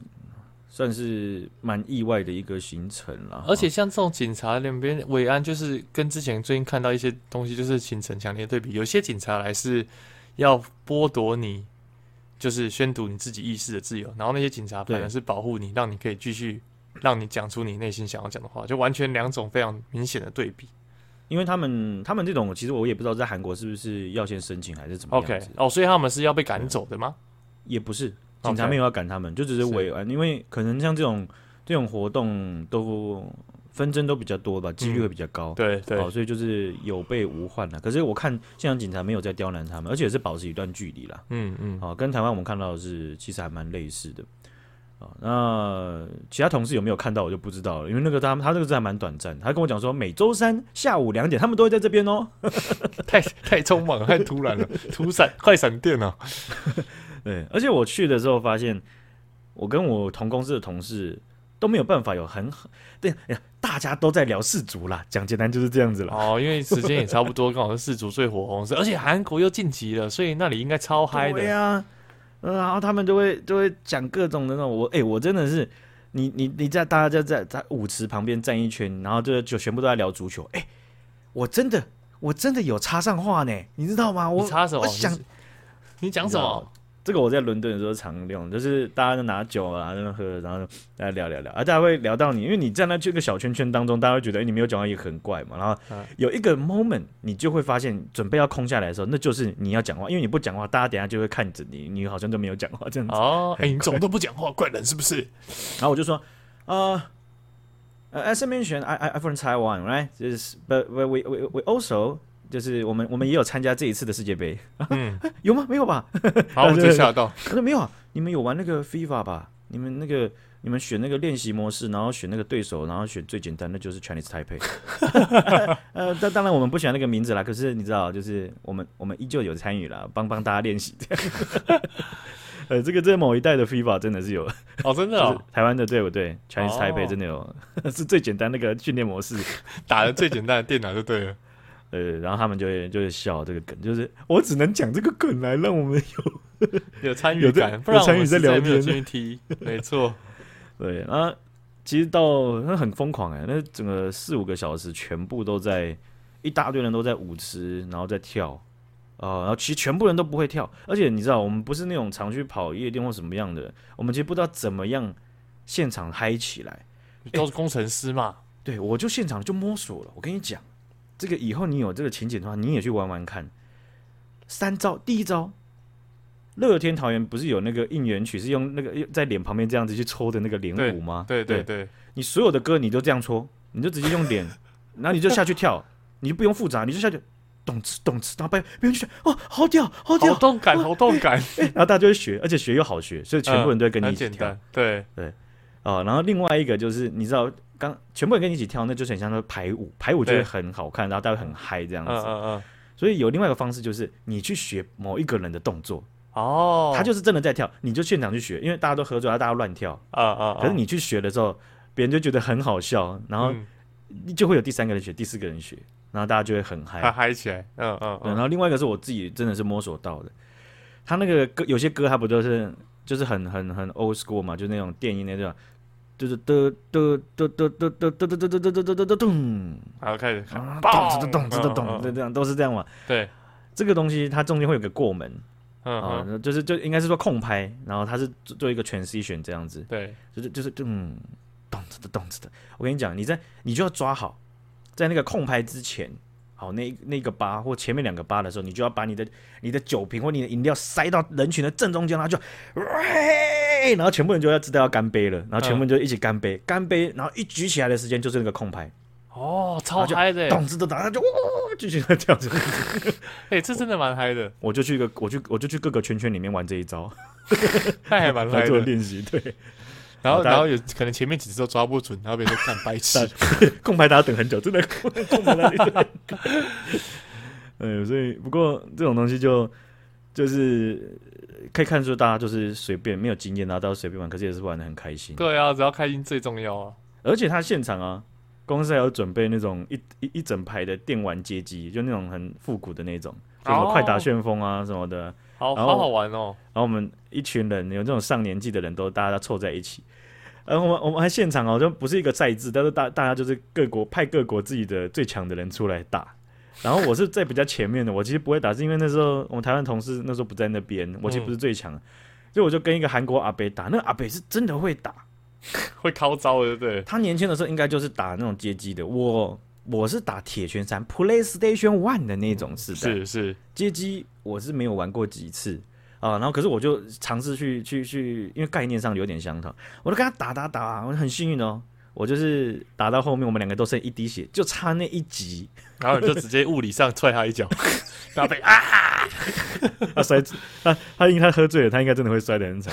S1: 算是蛮意外的一个行程了，
S2: 而且像这种警察那边伟安，就是跟之前最近看到一些东西，就是形成强烈对比。有些警察来是要剥夺你，就是宣读你自己意识的自由，然后那些警察反而是保护你，让你可以继续让你讲出你内心想要讲的话，就完全两种非常明显的对比。
S1: 因为他们他们这种，其实我也不知道在韩国是不是要先申请还是怎么样。
S2: OK，哦，所以他们是要被赶走的吗？
S1: 也不是。警察没有要赶他们，就只是维安，因为可能像这种这种活动都纷争都比较多吧，几率会比较高。
S2: 对对，
S1: 所以就是有备无患了。可是我看现场警察没有在刁难他们，而且是保持一段距离啦。嗯嗯，好，跟台湾我们看到的是其实还蛮类似的。啊，那其他同事有没有看到我就不知道了，因为那个他他这个字还蛮短暂，他跟我讲说每周三下午两点他们都会在这边哦。
S2: 太太匆忙了，太突然了，突闪快闪电啊！
S1: 对，而且我去的时候发现，我跟我同公司的同事都没有办法有很好，对呀，大家都在聊世足啦，讲简单就是这样子了。
S2: 哦，因为时间也差不多，刚好是世足最火红，而且韩国又晋级了，所以那里应该超嗨的。
S1: 对呀、啊，然后他们就会就会讲各种的那种，我哎、欸，我真的是，你你你在大家就在在舞池旁边站一圈，然后就就全部都在聊足球。哎、欸，我真的我真的有插上话呢，你知道吗？我
S2: 插什么？
S1: 我想
S2: 你讲什么？
S1: 这个我在伦敦的时候常用，就是大家都拿酒啊，在那喝，然后大家聊聊聊，啊，大家会聊到你，因为你站在这个小圈圈当中，大家会觉得，哎，你没有讲话也很怪嘛。然后有一个 moment，你就会发现，准备要空下来的时候，那就是你要讲话，因为你不讲话，大家等下就会看着你，你好像都没有讲话这样子。
S2: 哦，哎，你怎么都不讲话，怪人是不是？
S1: 然后我就说，啊、呃，呃，as I mentioned, I I I'm from Taiwan, right? 就是 but we we we also 就是我们我们也有参加这一次的世界杯。嗯，有吗？没有吧？
S2: 好，我就吓到。
S1: 他说没有啊，你们有玩那个 FIFA 吧？你们那个你们选那个练习模式，然后选那个对手，然后选最简单的就是 Chinese Taipei。呃，但当然我们不喜欢那个名字啦。可是你知道，就是我们我们依旧有参与啦，帮帮大家练习这样。呃，这个在某一代的 FIFA 真的是有
S2: 哦，真的哦，
S1: 台湾的对不对？Chinese Taipei 真的有，哦、是最简单那个训练模式，
S2: 打的最简单的电脑就对了。
S1: 呃，然后他们就会就会笑这个梗，就是我只能讲这个梗来让我们有
S2: 有参与感，不然参与在聊天。没错，
S1: 对，然后其实到那很疯狂哎，那整个四五个小时全部都在一大堆人都在舞池，然后在跳。啊、呃，然后其实全部人都不会跳，而且你知道，我们不是那种常去跑夜店或什么样的，我们其实不知道怎么样现场嗨起来。
S2: 都是工程师嘛？
S1: 对，我就现场就摸索了。我跟你讲，这个以后你有这个情景的话，你也去玩玩看。三招，第一招，乐天桃园不是有那个应援曲，是用那个在脸旁边这样子去抽的那个脸舞
S2: 吗？对对
S1: 你所有的歌你都这样搓，你就直接用脸，然后你就下去跳，你就不用复杂，你就下去。动词动词，然后别别人就觉得哦，好屌，好屌，
S2: 好动感，好动感。
S1: 然后大家就会学，而且学又好学，所以全部人都会跟你一起跳。
S2: 嗯、对
S1: 对，哦，然后另外一个就是，你知道，刚全部人跟你一起跳，那就是很像那排舞，排舞就会很好看，然后大家很嗨这样子。嗯嗯嗯。所以有另外一个方式，就是你去学某一个人的动作。哦。他就是真的在跳，你就现场去学，因为大家都合作，大家乱跳。啊啊。可是你去学的时候，别人就觉得很好笑，然后就会有第三个人学，第四个人学。然后大家就会很嗨，
S2: 嗨起来，嗯嗯，嗯。
S1: 然后另外一个是我自己真的是摸索到的，他那个歌有些歌他不都是就是很很很 old school 嘛，就那种电音那种，就是嘚嘚嘚嘚嘚嘚嘚嘚嘚嘚嘚嘚嘚嘚咚，
S2: 好开始，
S1: 咚咚咚咚咚咚，就这样都是这样嘛。
S2: 对，
S1: 这个东西它中间会有个过门，嗯，就是就应该是说空拍，然后它是做一个 transition 这样子，
S2: 对，
S1: 就是就是咚咚哧的咚的。我跟你讲，你在你就要抓好。在那个空拍之前，好，那那个八或前面两个八的时候，你就要把你的你的酒瓶或你的饮料塞到人群的正中间，然后就，然后全部人就要知道要干杯了，然后全部人就一起干杯，干、嗯、杯，然后一举起来的时间就是那个空拍，
S2: 哦，超嗨的，
S1: 咚子都打，他就哇，继续在跳着，
S2: 哎、欸，这真的蛮嗨的，
S1: 我就去一个，我去我就去各个圈圈里面玩这一招，
S2: 那还蛮 嗨的，
S1: 做练习，对。
S2: 然后，然后有可能前面几次都抓不准，然后别人就看白痴，
S1: 空拍大家等很久，真的空拍那里。嗯，所以不过这种东西就就是可以看出大家就是随便没有经验，然后都随便玩，可是也是玩得很开心。
S2: 对啊，只要开心最重要啊！
S1: 而且他现场啊，公司还有准备那种一一一整排的电玩街机，就那种很复古的那种，什么快打旋风啊什么的，
S2: 好好好玩哦。
S1: 然后我们一群人有这种上年纪的人都大家凑在一起。呃，我们我们还现场哦，就不是一个赛制，但是大大家就是各国派各国自己的最强的人出来打。然后我是在比较前面的，我其实不会打，是因为那时候我们台湾同事那时候不在那边，我其实不是最强，所以我就跟一个韩国阿北打。那个阿北是真的会打，
S2: 会靠招的，对。
S1: 他年轻的时候应该就是打那种街机的，我我是打铁拳三 PlayStation One 的那种是的，
S2: 是是
S1: 街机，我是没有玩过几次。啊，然后可是我就尝试去去去，因为概念上有点相同，我就跟他打打打，我很幸运哦，我就是打到后面，我们两个都剩一滴血，就差那一集，
S2: 然后你就直接物理上踹他一脚，然后被啊，
S1: 他摔，他他因为他喝醉了，他应该真的会摔得很惨，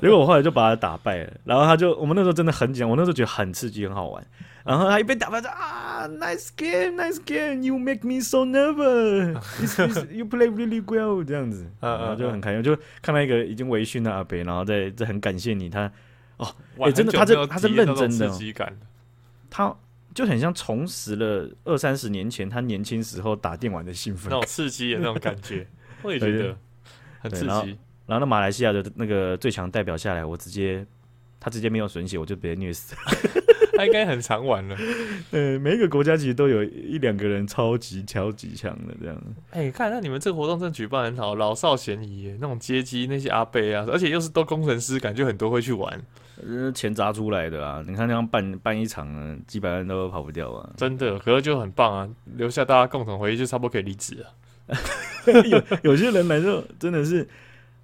S1: 结果我后来就把他打败了，然后他就我们那时候真的很紧，我那时候觉得很刺激，很好玩。然后他一被打败就啊，nice game，nice game，you make me so nervous，you play really well，这样子，然后就很开心，就看到一个已经微醺的阿北，然后在这很感谢你，他哦，哎，真的，他这他是认真的，他就很像重拾了二三十年前他年轻时候打电玩的兴奋，那
S2: 种刺激的那种感觉，我也觉得很刺激。
S1: 然后那马来西亚的那个最强代表下来，我直接他直接没有损血，我就被虐死。
S2: 他应该很常玩了，
S1: 呃，每一个国家其实都有一两个人超级超级强的这样。
S2: 哎、欸，看那你们这个活动真的举办很好，老少咸宜耶，那种街机那些阿贝啊，而且又是都工程师，感觉很多会去玩。
S1: 呃，钱砸出来的啊，你看那样办办一场呢，几百万都跑不掉啊。
S2: 真的，可是就很棒啊，留下大家共同回忆，就差不多可以离职了。
S1: 有有些人来说真的是。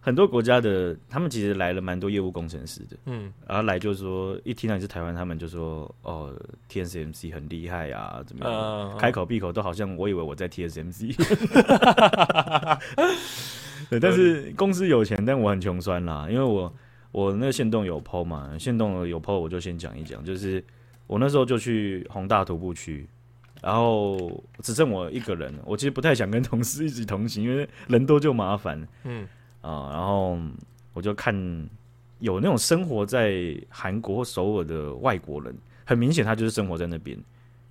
S1: 很多国家的，他们其实来了蛮多业务工程师的，
S2: 嗯，
S1: 然后来就是说，一听到你是台湾，他们就说哦，TSMC 很厉害啊，怎么样？
S2: 嗯、
S1: 开口闭口都好像我以为我在 TSMC。对，但是公司有钱，但我很穷酸啦，因为我我那个线动有 PO 嘛，线动有 PO，我就先讲一讲，就是我那时候就去宏大徒步区，然后只剩我一个人，我其实不太想跟同事一起同行，因为人多就麻烦，
S2: 嗯。
S1: 啊，然后我就看有那种生活在韩国首尔的外国人，很明显他就是生活在那边，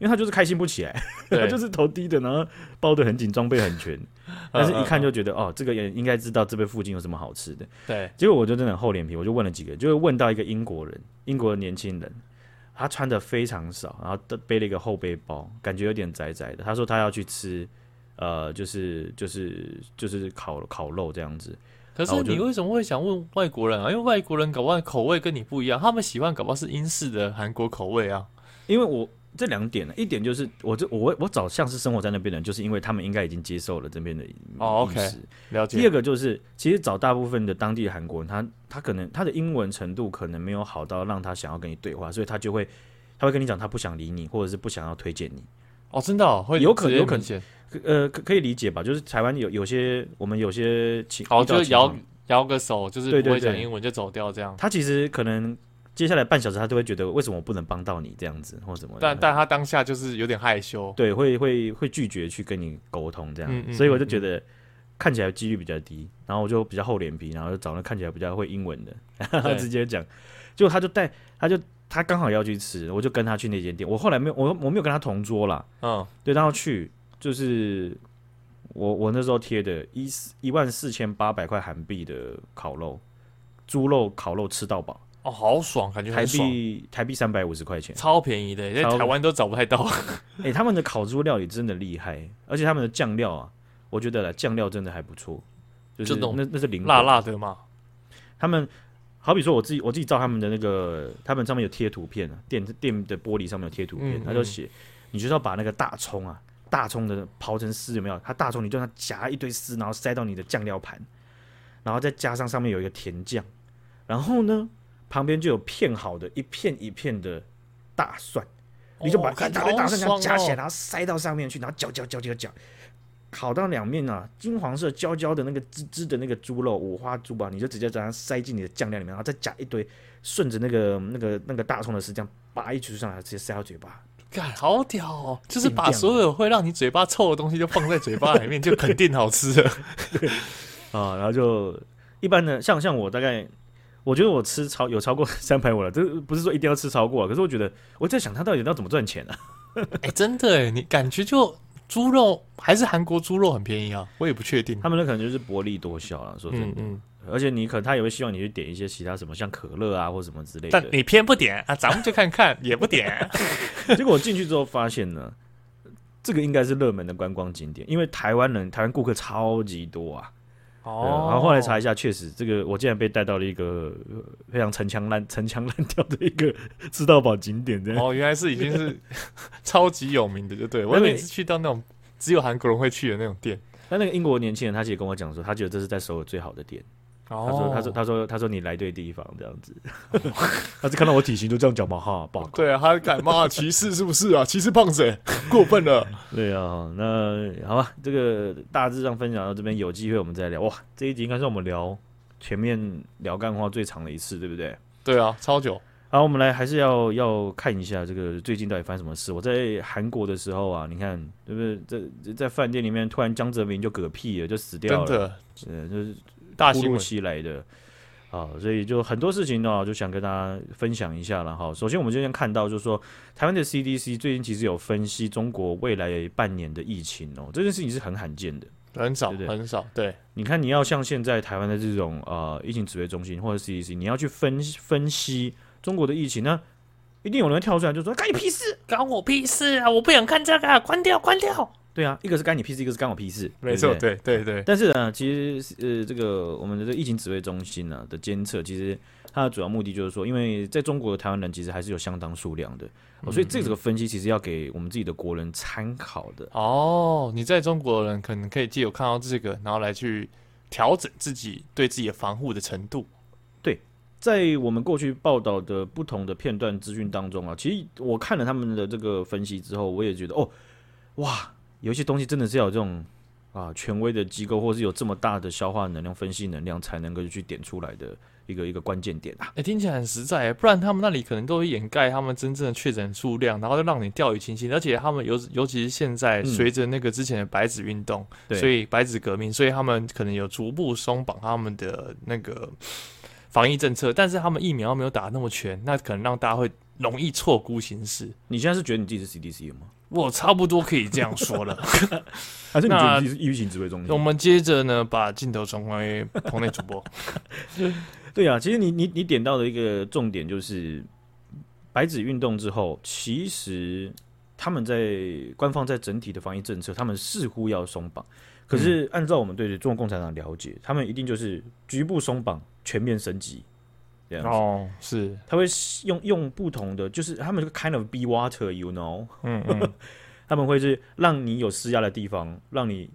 S1: 因为他就是开心不起来，他就是头低的，然后包的很紧，装备很全，但是一看就觉得哦，这个也应该知道这边附近有什么好吃的。
S2: 对，
S1: 结果我就真的很厚脸皮，我就问了几个，就问到一个英国人，英国的年轻人，他穿的非常少，然后背了一个后背包，感觉有点窄窄的。他说他要去吃，呃，就是就是就是烤烤肉这样子。
S2: 可是你为什么会想问外国人啊？因为外国人搞不好口味跟你不一样，他们喜欢搞不好是英式的韩国口味啊。
S1: 因为我这两点呢，一点就是我这我我找像是生活在那边的人，就是因为他们应该已经接受了这边的
S2: 哦，OK，了解。
S1: 第二个就是，其实找大部分的当地的韩国人，他他可能他的英文程度可能没有好到让他想要跟你对话，所以他就会他会跟你讲他不想理你，或者是不想要推荐你。
S2: 哦，真的哦，会
S1: 有可能有可能。呃，可可以理解吧？就是台湾有有些我们有些情，
S2: 哦，就摇摇个手，就是不会讲英文就走掉这样。
S1: 他其实可能接下来半小时，他都会觉得为什么我不能帮到你这样子，或什么。
S2: 但但他当下就是有点害羞，
S1: 对，会会会拒绝去跟你沟通这样。嗯嗯嗯，所以我就觉得看起来几率比较低，然后我就比较厚脸皮，然后就找那看起来比较会英文的，他 直接讲。结果他就带，他就他刚好要去吃，我就跟他去那间店。我后来没有，我我没有跟他同桌啦。嗯，对，然后去。就是我我那时候贴的一一万四千八百块韩币的烤肉，猪肉烤肉吃到饱
S2: 哦，好爽，感觉
S1: 台币台币三百五十块钱，
S2: 超便宜的，在台湾都找不太到。
S1: 哎、欸，他们的烤猪料理真的厉害，而且他们的酱料啊，我觉得酱料真的还不错，就是那那是零
S2: 辣辣的嘛。
S1: 他们好比说我自己我自己照他们的那个，他们上面有贴图片啊，店店的玻璃上面有贴图片，嗯嗯他就写，你就是要把那个大葱啊。大葱的刨成丝有没有？它大葱你就让它夹一堆丝，然后塞到你的酱料盘，然后再加上上面有一个甜酱，然后呢旁边就有片好的一片一片的大蒜，哦、你就把一大堆大蒜这样夹起来，然后塞到上面去，然后搅搅搅搅搅，烤到两面啊金黄色焦焦的那个滋滋的那个猪肉五花猪吧，你就直接把它塞进你的酱料里面，然后再夹一堆顺着那个那个那个大葱的丝这样拔一出上来，直接塞到嘴巴。
S2: 干，好屌哦！就是把所有会让你嘴巴臭的东西就放在嘴巴里面，就肯定好吃了。
S1: 对啊，然后就一般的，像像我大概，我觉得我吃超 有超过三百五了，这不是说一定要吃超过，可是我觉得我在想他到底要怎么赚钱呢？啊？哎、
S2: 欸，真的哎，你感觉就猪肉还是韩国猪肉很便宜啊？我也不确定，
S1: 他们那可能就是薄利多销啊。说真的。嗯嗯而且你可能他也会希望你去点一些其他什么像可乐啊或什么之类的，
S2: 但你偏不点啊，咱们就看看 也不点。
S1: 结果我进去之后发现呢，这个应该是热门的观光景点，因为台湾人台湾顾客超级多啊。哦。然后后来查一下，确实这个我竟然被带到了一个非常陈腔滥 陈腔滥调的一个吃到饱景点。
S2: 哦，原来是已经是 超级有名的，就对。我每次去到那种只有韩国人会去的那种店，
S1: 但那个英国年轻人他其实跟我讲说，他觉得这是在首尔最好的店。他说：“他说，他说，他说，你来对地方这样子。他是看到我体型就这样讲嘛？哈，不好。
S2: 对啊，他敢骂歧视是不是啊？歧视胖子，过分了。
S1: 对啊，那好吧，这个大致上分享到这边，有机会我们再聊。哇，这一集应该是我们聊前面聊干话最长的一次，对不对？
S2: 对啊，超久。
S1: 好，我们来还是要要看一下这个最近到底发生什么事。我在韩国的时候啊，你看，对不对？在在饭店里面，突然江泽民就嗝屁了，就死掉了。真的，呃，就是。”大新闻袭来的啊，所以就很多事情呢，就想跟大家分享一下了哈。首先，我们今天看到就是说，台湾的 CDC 最近其实有分析中国未来半年的疫情哦，这件事情是很罕见的，
S2: 很少，
S1: 对对
S2: 很少。对，
S1: 你看，你要像现在台湾的这种呃疫情指挥中心或者 CDC，你要去分分析中国的疫情呢，一定有人跳出来就说：“干你屁事，
S2: 干我屁事啊！我不想看这个，关掉，关掉。”
S1: 对啊，一个是干你屁事，一个是干我屁事，
S2: 没错，对对对。
S1: 但是呢，其实呃，这个我们的这个疫情指挥中心呢、啊、的监测，其实它的主要目的就是说，因为在中国的台湾人其实还是有相当数量的，嗯、所以这个分析其实要给我们自己的国人参考的。
S2: 哦，你在中国人可能可以借由看到这个，然后来去调整自己对自己的防护的程度。
S1: 对，在我们过去报道的不同的片段资讯当中啊，其实我看了他们的这个分析之后，我也觉得哦，哇，有一些东西真的是要有这种。啊，权威的机构，或是有这么大的消化能量、分析能量，才能够去点出来的一个一个关键点啊！
S2: 哎、欸，听起来很实在，不然他们那里可能都会掩盖他们真正的确诊数量，然后就让你掉以轻心。而且他们尤尤其是现在随着那个之前的白纸运动，
S1: 嗯、
S2: 所以白纸革命，所以他们可能有逐步松绑他们的那个防疫政策，但是他们疫苗没有打那么全，那可能让大家会容易错估形势。
S1: 你现在是觉得你自己是 CDC 了吗？
S2: 我差不多可以这样说了，
S1: 还是你觉得你是疫情指挥中心？
S2: 我们接着呢，把镜头转回于棚内主播。
S1: 对啊，其实你你你点到的一个重点就是白纸运动之后，其实他们在官方在整体的防疫政策，他们似乎要松绑。可是按照我们对中国共产党了解，他们一定就是局部松绑，全面升级。
S2: 哦，是，
S1: 他会用用不同的，就是他们这个 kind of be water，you know，
S2: 嗯嗯，
S1: 他们会是让你有施压的地方，让你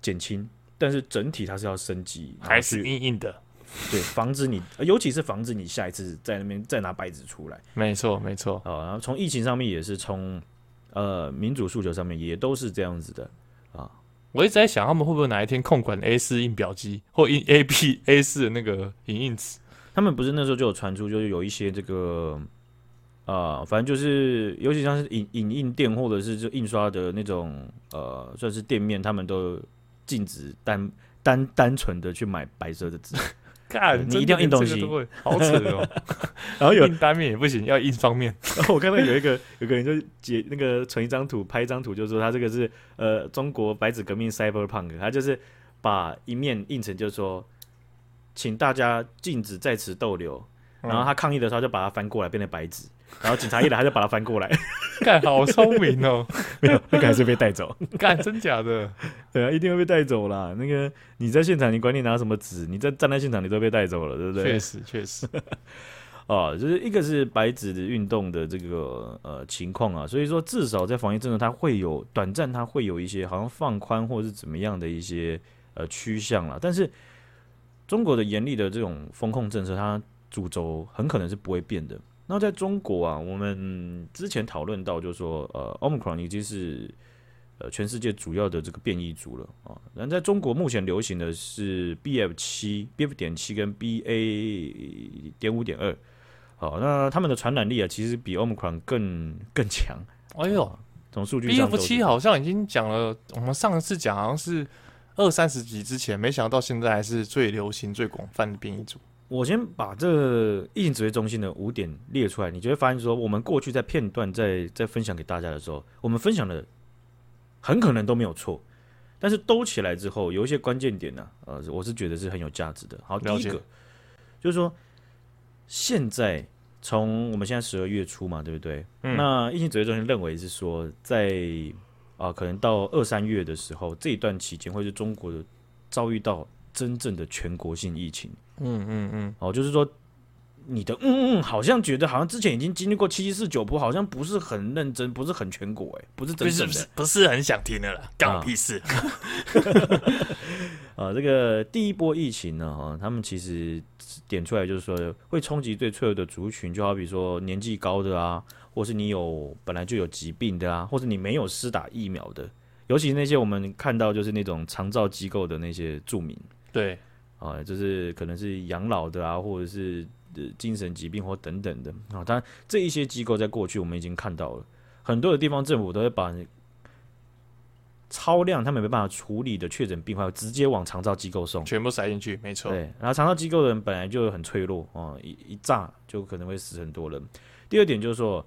S1: 减轻，但是整体它是要升级，
S2: 还是硬硬的，
S1: 对，防止你，尤其是防止你下一次在那边再拿白纸出来，
S2: 没错没错，
S1: 啊，然后从疫情上面也是从呃民主诉求上面也都是这样子的。啊，
S2: 我一直在想他们会不会哪一天控管 A 四印表机或印 A P A 四的那个影印纸。
S1: 他们不是那时候就有传出，就是有一些这个啊、呃，反正就是，尤其像是影影印店或者是就印刷的那种呃，算是店面，他们都禁止单单单纯的去买白色的纸。
S2: 看，
S1: 你一定要印东西，
S2: 好扯哦。然后有印单面也不行，要印双面。
S1: 然后我看到有一个有个人就截那个存一张图，拍一张图，就说他这个是呃中国白纸革命 Cyberpunk，他就是把一面印成就是说。请大家禁止在此逗留。然后他抗议的时候，就把它翻过来变成白纸。然后警察一来，他就把它翻过来。
S2: 干，好聪明哦！
S1: 没有，那个还是被带走。
S2: 干，真假的？
S1: 对啊，一定会被带走啦。那个你在现场，你管你拿什么纸，你在站在现场，你都被带走了，对不对？
S2: 确实，确实。
S1: 哦，就是一个是白纸的运动的这个呃情况啊，所以说至少在防疫政策，它会有短暂，它会有一些好像放宽或是怎么样的一些呃趋向了，但是。中国的严厉的这种风控政策，它主轴很可能是不会变的。那在中国啊，我们之前讨论到，就是说，呃，Omicron 已经是呃全世界主要的这个变异株了啊。那在中国目前流行的是 BF 七、BF 点七跟 BA 点五点二。好，那他们的传染力啊，其实比 Omicron 更更强。
S2: 哎呦，
S1: 从数据上
S2: ，BF 七好像已经讲了，我们上一次讲好像是。二三十集之前，没想到现在还是最流行、最广泛的变异株。
S1: 我先把这个疫情指挥中心的五点列出来，你就会发现说，我们过去在片段在在分享给大家的时候，我们分享的很可能都没有错，但是兜起来之后，有一些关键点呢、啊，呃，我是觉得是很有价值的。好，第一个就是说，现在从我们现在十二月初嘛，对不对？嗯、那疫情指挥中心认为是说，在啊，可能到二三月的时候，这一段期间会是中国的遭遇到真正的全国性疫情。
S2: 嗯嗯嗯，
S1: 哦，就是说你的嗯嗯，好像觉得好像之前已经经历过七七四九波，好像不是很认真，不是很全国，哎，不是真正的，
S2: 不是不是很想听的了，干我屁事。
S1: 啊，这个第一波疫情呢，哈，他们其实点出来就是说会冲击最脆弱的族群，就好比说年纪高的啊。或是你有本来就有疾病的啊，或者你没有施打疫苗的，尤其那些我们看到就是那种长照机构的那些住民，
S2: 对
S1: 啊，就是可能是养老的啊，或者是精神疾病或等等的啊。当然，这一些机构在过去我们已经看到了很多的地方政府都会把超量他们没办法处理的确诊病患直接往长照机构送，
S2: 全部塞进去，没错。
S1: 对，然后长照机构的人本来就很脆弱啊，一一炸就可能会死很多人。第二点就是说，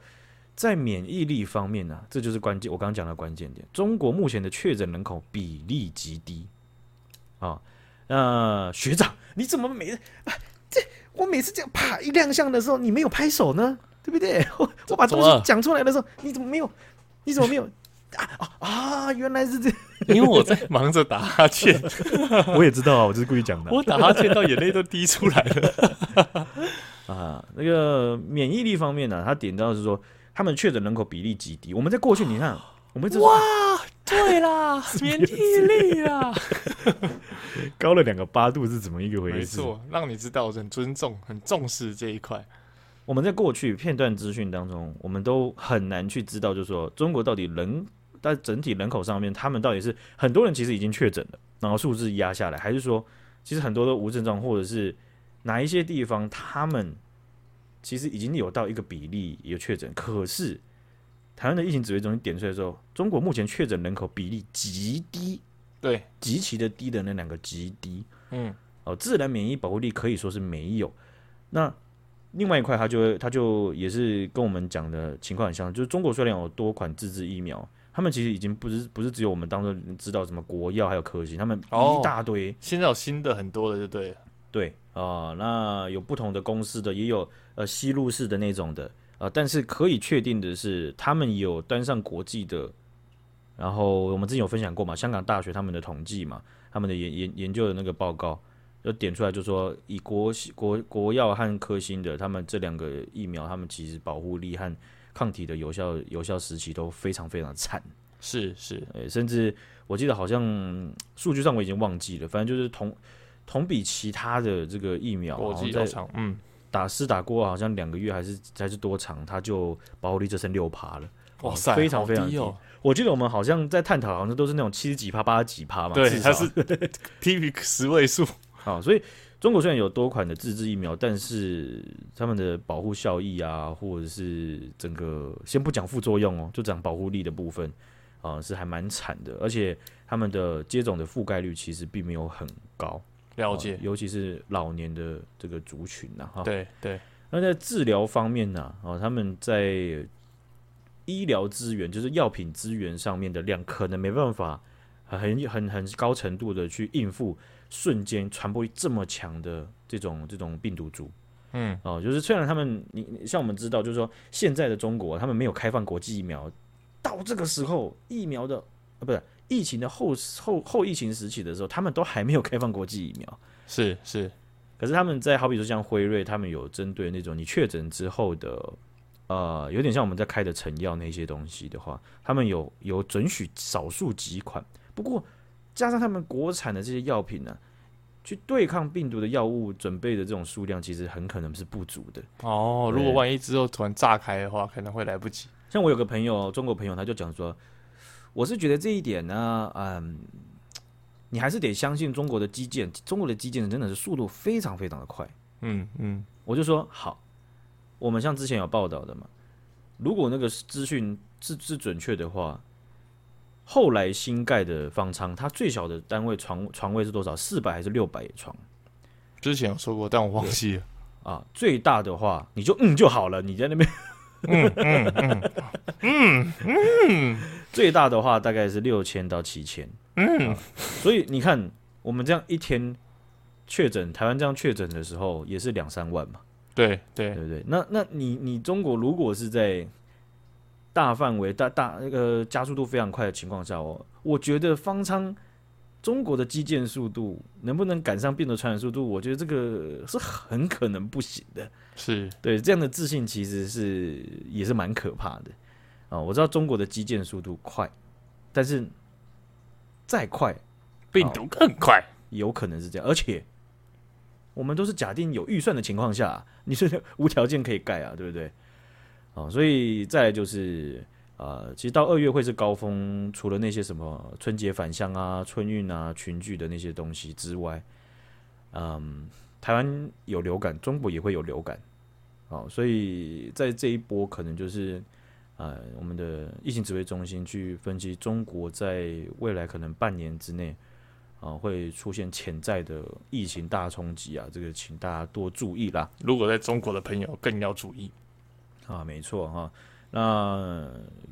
S1: 在免疫力方面呢、啊，这就是关键。我刚刚讲的关键点，中国目前的确诊人口比例极低啊。那、呃、学长，你怎么没啊这我每次这样啪一亮相的时候，你没有拍手呢？对不对？我我把东西讲出来的时候，你怎么没有？你怎么没有？啊啊啊！原来是这样，
S2: 因为我在忙着打哈欠。
S1: 我也知道啊，我就是故意讲的。
S2: 我打哈欠到眼泪都滴出来了。
S1: 啊，那个免疫力方面呢、啊，他点到是说，他们确诊人口比例极低。我们在过去，你看，我们一直说
S2: 哇，对啦，免疫力啊，
S1: 高了两个八度是怎么一个回事？
S2: 没错，让你知道我很尊重、很重视这一块。
S1: 我们在过去片段资讯当中，我们都很难去知道，就是说中国到底人在整体人口上面，他们到底是很多人其实已经确诊了，然后数字压下来，还是说其实很多都无症状，或者是哪一些地方他们其实已经有到一个比例有确诊，可是台湾的疫情指挥中心点出来之后，中国目前确诊人口比例极低，
S2: 对，
S1: 极其的低的那两个极低，
S2: 嗯，
S1: 哦，自然免疫保护力可以说是没有，那。另外一块，他就他就也是跟我们讲的情况很像，就是中国虽然有多款自制疫苗，他们其实已经不是不是只有我们当中知道什么国药还有科兴，他们一大堆，
S2: 哦、现在有新的很多的，就对了，
S1: 对啊、呃，那有不同的公司的，也有呃吸入式的那种的。啊、呃，但是可以确定的是，他们有登上国际的，然后我们之前有分享过嘛，香港大学他们的统计嘛，他们的研研研究的那个报告。就点出来，就说以国国国药和科兴的，他们这两个疫苗，他们其实保护力和抗体的有效有效时期都非常非常惨。
S2: 是是，
S1: 甚至我记得好像数据上我已经忘记了，反正就是同同比其他的这个疫苗，
S2: 国际长嗯，
S1: 打施打过好像两个月还是还是多长，它就保护力就剩六趴了。
S2: 哇塞，
S1: 非常非常低
S2: 哦！
S1: 我记得我们好像在探讨，好像都是那种七十几趴、八十几趴嘛。
S2: 对，它是 T P 十位数。
S1: 啊，所以中国虽然有多款的自制疫苗，但是他们的保护效益啊，或者是整个先不讲副作用哦，就讲保护力的部分啊，是还蛮惨的，而且他们的接种的覆盖率其实并没有很高。
S2: 了解，
S1: 尤其是老年的这个族群呐，哈。
S2: 对对。
S1: 那在治疗方面呢，啊，他们在医疗资源，就是药品资源上面的量，可能没办法很很很高程度的去应付。瞬间传播力这么强的这种这种病毒株，
S2: 嗯，
S1: 哦，就是虽然他们你像我们知道，就是说现在的中国他们没有开放国际疫苗，到这个时候疫苗的啊不是疫情的后后后疫情时期的时候，他们都还没有开放国际疫苗，
S2: 是是，
S1: 可是他们在好比说像辉瑞，他们有针对那种你确诊之后的，呃，有点像我们在开的成药那些东西的话，他们有有准许少数几款，不过。加上他们国产的这些药品呢、啊，去对抗病毒的药物准备的这种数量，其实很可能是不足的。
S2: 哦，如果万一之后突然炸开的话，可能会来不及。
S1: 像我有个朋友，中国朋友，他就讲说，我是觉得这一点呢，嗯，你还是得相信中国的基建，中国的基建真的是速度非常非常的快。
S2: 嗯嗯，
S1: 我就说好，我们像之前有报道的嘛，如果那个资讯是是准确的话。后来新盖的方舱，它最小的单位床床位是多少？四百还是六百床？
S2: 之前有说过，但我忘记了。
S1: 啊，最大的话你就嗯就好了，你在那边
S2: 嗯嗯嗯嗯嗯，
S1: 最大的话大概是六千到七千。
S2: 嗯、
S1: 啊，所以你看我们这样一天确诊，台湾这样确诊的时候也是两三万嘛。
S2: 对对
S1: 对对，那那你你中国如果是在大范围、大大那个加速度非常快的情况下哦，我觉得方舱中国的基建速度能不能赶上病毒传染速度？我觉得这个是很可能不行的。
S2: 是
S1: 对这样的自信其实是也是蛮可怕的啊！我知道中国的基建速度快，但是再快，
S2: 病毒更快，
S1: 有可能是这样。而且我们都是假定有预算的情况下，你是无条件可以盖啊，对不对？哦，所以再来就是，呃，其实到二月会是高峰，除了那些什么春节返乡啊、春运啊、群聚的那些东西之外，嗯，台湾有流感，中国也会有流感，哦，所以在这一波可能就是，呃，我们的疫情指挥中心去分析中国在未来可能半年之内，啊、呃，会出现潜在的疫情大冲击啊，这个请大家多注意啦。
S2: 如果在中国的朋友更要注意。
S1: 啊，没错哈。那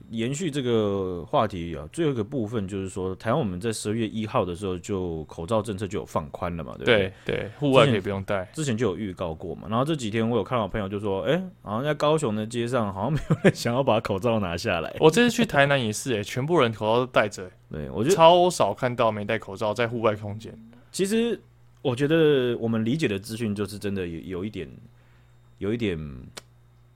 S1: 延续这个话题啊，最后一个部分就是说，台湾我们在十二月一号的时候就口罩政策就有放宽了嘛，对不对？
S2: 对对，户外可以不用戴，
S1: 之前就有预告过嘛。然后这几天我有看到朋友就说，哎、欸，好像在高雄的街上好像没有人想要把口罩拿下来。
S2: 我这次去台南也是、欸，哎，全部人口罩都戴着、欸。
S1: 对，我觉得
S2: 超少看到没戴口罩在户外空间。
S1: 其实我觉得我们理解的资讯就是真的有有一点，有一点。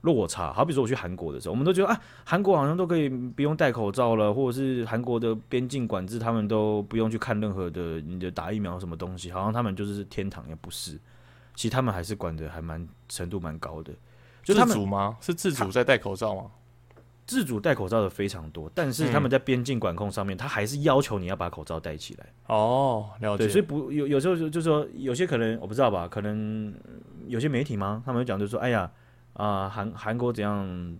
S1: 落差。好比说我去韩国的时候，我们都觉得啊，韩国好像都可以不用戴口罩了，或者是韩国的边境管制，他们都不用去看任何的你的打疫苗什么东西，好像他们就是天堂，也不是。其实他们还是管的还蛮程度蛮高的。就他们
S2: 自主吗？是自主在戴口罩吗？
S1: 自主戴口罩的非常多，但是他们在边境管控上面，他还是要求你要把口罩戴起来。
S2: 哦，了解。
S1: 对，所以不有有时候就就说有些可能我不知道吧，可能有些媒体吗？他们讲就说，哎呀啊，韩韩国怎样，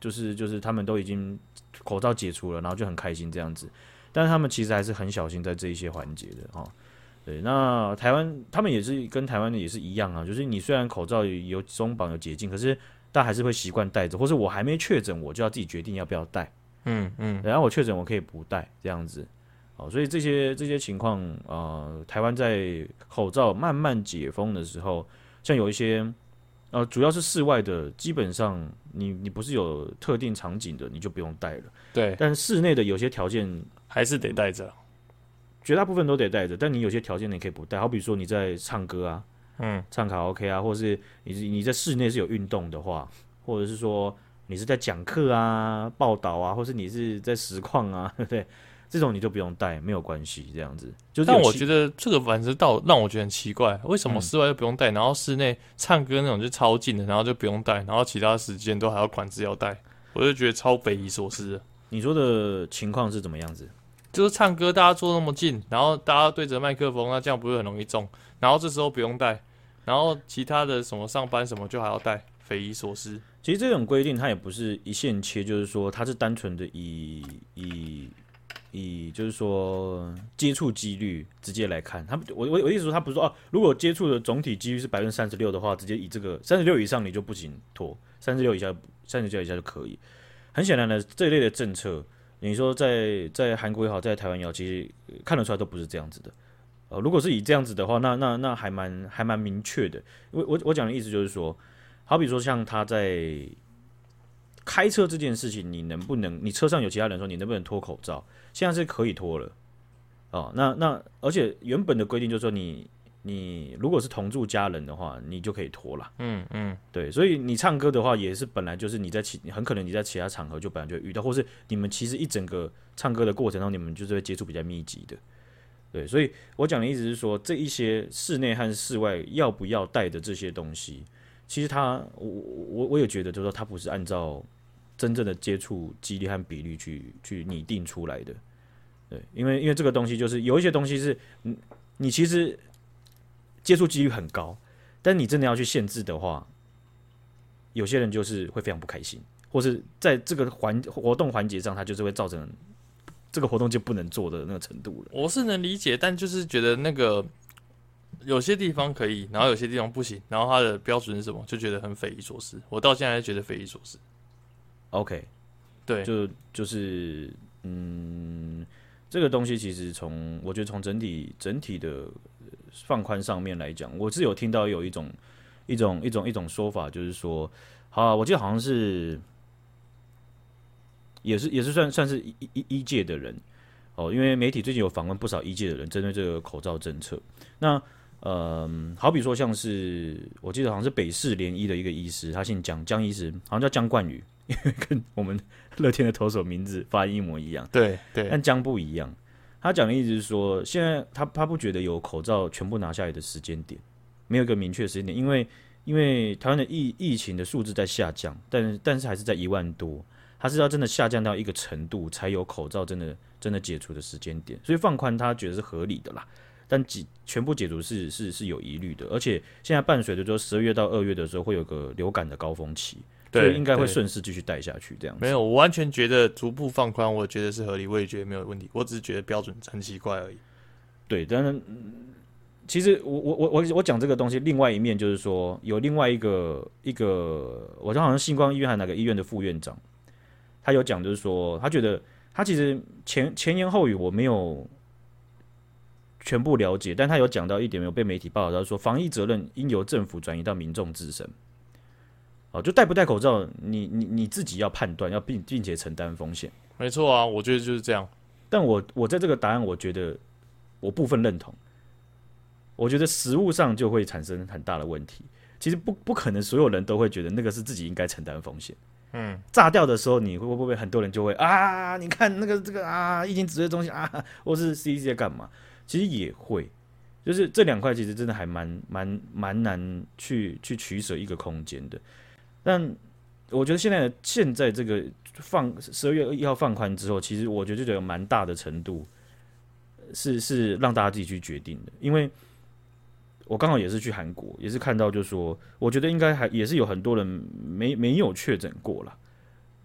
S1: 就是就是他们都已经口罩解除了，然后就很开心这样子。但是他们其实还是很小心在这一些环节的哈。对，那台湾他们也是跟台湾的也是一样啊，就是你虽然口罩有松绑有解禁，可是。但还是会习惯戴着，或是我还没确诊，我就要自己决定要不要戴。嗯嗯，然后我确诊，我可以不戴这样子。哦，所以这些这些情况，呃，台湾在口罩慢慢解封的时候，像有一些，呃，主要是室外的，基本上你你不是有特定场景的，你就不用带了。
S2: 对，
S1: 但室内的有些条件
S2: 还是得带着，
S1: 绝大部分都得带着。但你有些条件你可以不带，好比说你在唱歌啊。嗯，唱卡拉 OK 啊，或者是你你在室内是有运动的话，或者是说你是在讲课啊、报道啊，或是你是在实况啊，对 不对？这种你就不用戴，没有关系，这样子。就是、
S2: 但我觉得这个反正倒让我觉得很奇怪，为什么室外就不用戴，然后室内唱歌那种就超近的，然后就不用戴，然后其他时间都还要管制要戴，我就觉得超匪夷所思。
S1: 你说的情况是怎么样子？
S2: 就是唱歌大家坐那么近，然后大家对着麦克风，那这样不是很容易中？然后这时候不用戴。然后其他的什么上班什么就还要戴，匪夷所思。
S1: 其实这种规定它也不是一线切，就是说它是单纯的以以以就是说接触几率直接来看。他我我我意思说他不是说哦，如果接触的总体几率是百分之三十六的话，直接以这个三十六以上你就不行脱，三十六以下三十六以下就可以。很显然的这一类的政策，你说在在韩国也好，在台湾也好，其实看得出来都不是这样子的。呃，如果是以这样子的话，那那那还蛮还蛮明确的。我我我讲的意思就是说，好比说像他在开车这件事情，你能不能？你车上有其他人说，你能不能脱口罩？现在是可以脱了。哦，那那而且原本的规定就是说你，你你如果是同住家人的话，你就可以脱了。嗯嗯，对。所以你唱歌的话，也是本来就是你在其很可能你在其他场合就本来就会遇到，或是你们其实一整个唱歌的过程中，你们就是会接触比较密集的。对，所以我讲的意思是说，这一些室内和室外要不要带的这些东西，其实它，我我我也觉得，就是说它不是按照真正的接触几率和比例去去拟定出来的。对，因为因为这个东西就是有一些东西是，你你其实接触几率很高，但你真的要去限制的话，有些人就是会非常不开心，或是在这个环活动环节上，他就是会造成。这个活动就不能做的那个程度了。
S2: 我是能理解，但就是觉得那个有些地方可以，然后有些地方不行，然后它的标准是什么，就觉得很匪夷所思。我到现在还觉得匪夷所思。
S1: OK，对，就就是嗯，这个东西其实从我觉得从整体整体的放宽上面来讲，我是有听到有一种一种一种一种说法，就是说，好啊，我记得好像是。也是也是算算是医医医界的人哦，因为媒体最近有访问不少医界的人，针对这个口罩政策。那呃，好比说像是我记得好像是北市联医的一个医师，他姓江，江医师，好像叫江冠宇，因为跟我们乐天的投手名字发音一模一样。
S2: 对对，
S1: 但江不一样。他讲的意思是说，现在他他不觉得有口罩全部拿下来的时间点，没有一个明确时间点，因为因为台湾的疫疫情的数字在下降，但但是还是在一万多。他是要真的下降到一个程度，才有口罩真的真的解除的时间点，所以放宽他觉得是合理的啦。但解全部解除是是是有疑虑的，而且现在伴随着说十二月到二月的时候会有个流感的高峰期，对，所以应该会顺势继续带下去这样子。
S2: 没有，我完全觉得逐步放宽，我觉得是合理，我也觉得没有问题。我只是觉得标准很奇怪而已。
S1: 对，但是其实我我我我我讲这个东西，另外一面就是说有另外一个一个，我好像星光医院还哪个医院的副院长。他有讲，就是说，他觉得他其实前前言后语我没有全部了解，但他有讲到一点没有被媒体报道，他说防疫责任应由政府转移到民众自身。哦，就戴不戴口罩，你你你自己要判断，要并并且承担风险。
S2: 没错啊，我觉得就是这样。
S1: 但我我在这个答案，我觉得我部分认同。我觉得实物上就会产生很大的问题。其其实不不可能所有人都会觉得那个是自己应该承担风险。
S2: 嗯，
S1: 炸掉的时候，你会不会很多人就会啊？你看那个这个啊，疫情指挥中心啊，或是 CDC 在干嘛？其实也会，就是这两块其实真的还蛮蛮蛮难去去取舍一个空间的。但我觉得现在现在这个放十二月一号放宽之后，其实我觉得就有蛮大的程度是是让大家自己去决定的。因为我刚好也是去韩国，也是看到就是说，我觉得应该还也是有很多人没没有确诊过了。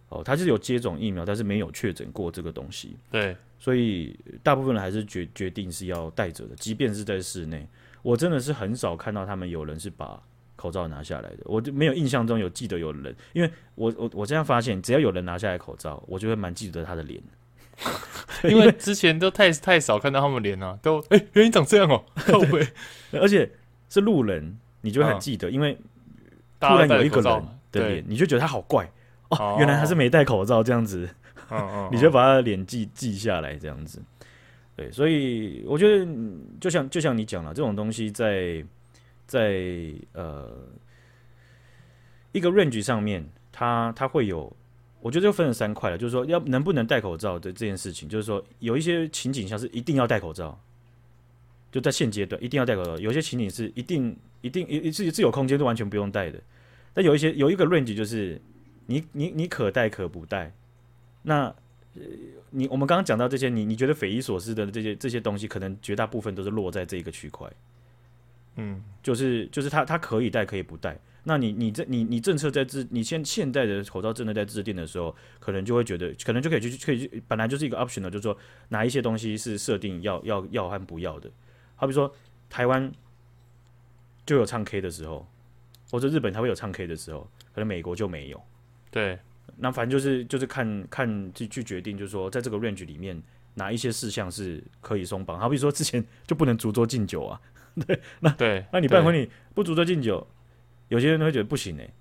S1: 哦，他是有接种疫苗，但是没有确诊过这个东西。
S2: 对，
S1: 所以大部分人还是决决定是要戴着的，即便是在室内。我真的是很少看到他们有人是把口罩拿下来的，我就没有印象中有记得有人，因为我我我这样发现，只要有人拿下来口罩，我就会蛮记得他的脸，
S2: 因为之前都太太少看到他们脸了，都哎、欸，原来你长这样哦、喔，后悔，
S1: 而且是路人，你就会很记得，嗯、因为突然有一个人的脸，你就觉得他好怪哦，哦，原来他是没戴口罩这样子，哦哦、你就把他的脸记记下来这样子，对，所以我觉得就像就像你讲了，这种东西在。在呃一个 range 上面，它它会有，我觉得就分成三块了，就是说要能不能戴口罩的这件事情，就是说有一些情景像是一定要戴口罩，就在现阶段一定要戴口罩，有些情景是一定一定一一次自由空间是完全不用戴的，但有一些有一个 range 就是你你你可戴可不戴，那呃你我们刚刚讲到这些，你你觉得匪夷所思的这些这些东西，可能绝大部分都是落在这个区块。嗯，就是就是他他可以戴可以不戴，那你你这你你政策在制，你现现在的口罩政策在制定的时候，可能就会觉得可能就可以去可以去，本来就是一个 option 的，就是说哪一些东西是设定要要要和不要的，好比说台湾就有唱 K 的时候，或者日本才会有唱 K 的时候，可能美国就没有。
S2: 对，
S1: 那反正就是就是看看去去决定，就是说在这个 range 里面哪一些事项是可以松绑，好比说之前就不能足桌敬酒啊。对，那
S2: 对，
S1: 那你办婚礼不逐桌敬酒，有些人会觉得不行哎、欸。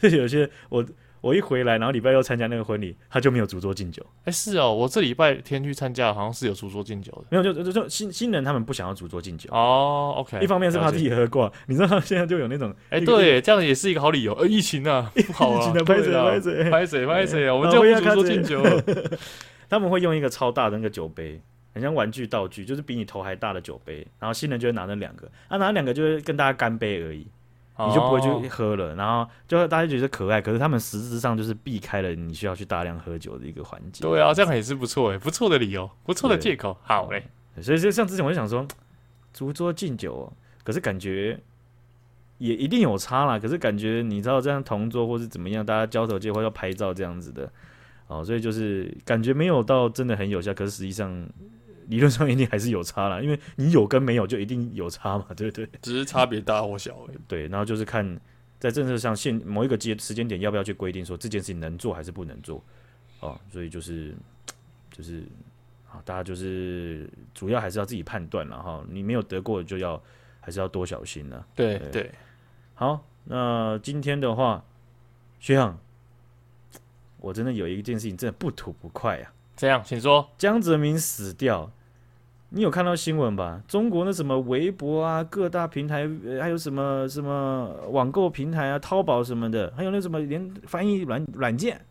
S1: 可是有些我我一回来，然后礼拜六参加那个婚礼，他就没有逐桌敬酒。
S2: 哎、欸，是哦，我这礼拜天去参加，好像是有逐桌敬酒的。
S1: 没有，就就就新新人他们不想要逐桌敬酒
S2: 哦。OK，
S1: 一方面是怕自己喝挂，你知道他现在就有那种
S2: 哎、欸，对，这样也是一个好理由。呃，疫情啊，不好啊，
S1: 拍谁拍谁
S2: 拍谁拍谁啊，我们就不逐桌敬酒。
S1: 他们会用一个超大的那个酒杯。很像玩具道具，就是比你头还大的酒杯，然后新人就会拿那两个，啊，拿两个就是跟大家干杯而已，你就不会去喝了，然后就大家觉得可爱，可是他们实质上就是避开了你需要去大量喝酒的一个环节。
S2: 对啊，这样也是不错诶，不错的理由，不错的借口。好嘞，
S1: 所以就像之前我就想说，逐桌敬酒，可是感觉也一定有差啦，可是感觉你知道这样同桌或是怎么样，大家交头接或要拍照这样子的，哦，所以就是感觉没有到真的很有效，可是实际上。理论上一定还是有差啦，因为你有跟没有就一定有差嘛，对不对？
S2: 只是差别大或小而已。
S1: 对，然后就是看在政策上现某一个节时间点要不要去规定说这件事情能做还是不能做哦，所以就是就是啊，大家就是主要还是要自己判断了哈。你没有得过就要还是要多小心了。
S2: 对对，对，
S1: 好，那今天的话，学长，我真的有一件事情真的不吐不快啊。
S2: 这样，请说。
S1: 江泽民死掉，你有看到新闻吧？中国那什么微博啊，各大平台，还有什么什么网购平台啊，淘宝什么的，还有那什么连翻译软软件，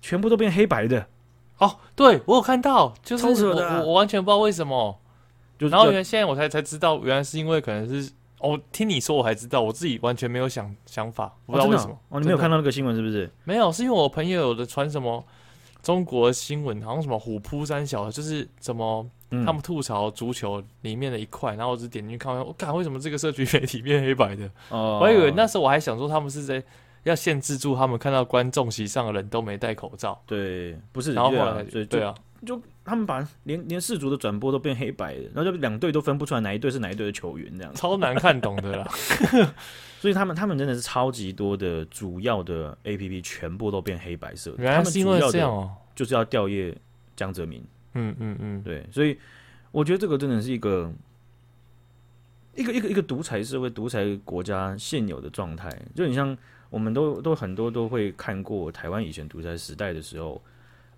S1: 全部都变黑白的。
S2: 哦，对，我有看到，就是我我，我完全不知道为什么。就然后原来现在我才才知道，原来是因为可能是哦，听你说我才知道，我自己完全没有想想法，不知道为什么。哦，
S1: 哦，你没有看到那个新闻是不是？
S2: 没有，是因为我朋友有的传什么。中国新闻好像什么虎扑三小，就是怎么他们吐槽足球里面的一块，嗯、然后我就点进去看，我看为什么这个社区媒体变黑白的？哦，我以为那时候我还想说他们是在要限制住他们看到观众席上的人都没戴口罩。
S1: 对，不是，
S2: 然后后来对啊
S1: 就，他们把连连世足的转播都变黑白的，然后就两队都分不出来哪一队是哪一队的球员，这样
S2: 超难看懂的啦。
S1: 所以他们他们真的是超级多的主要的 APP 全部都变黑白色。
S2: 原来是因为这样哦，
S1: 就是要吊唁江泽民。
S2: 嗯嗯嗯，
S1: 对，所以我觉得这个真的是一个一个一个一个独裁社会、独裁国家现有的状态。就你像我们都都很多都会看过台湾以前独裁时代的时候，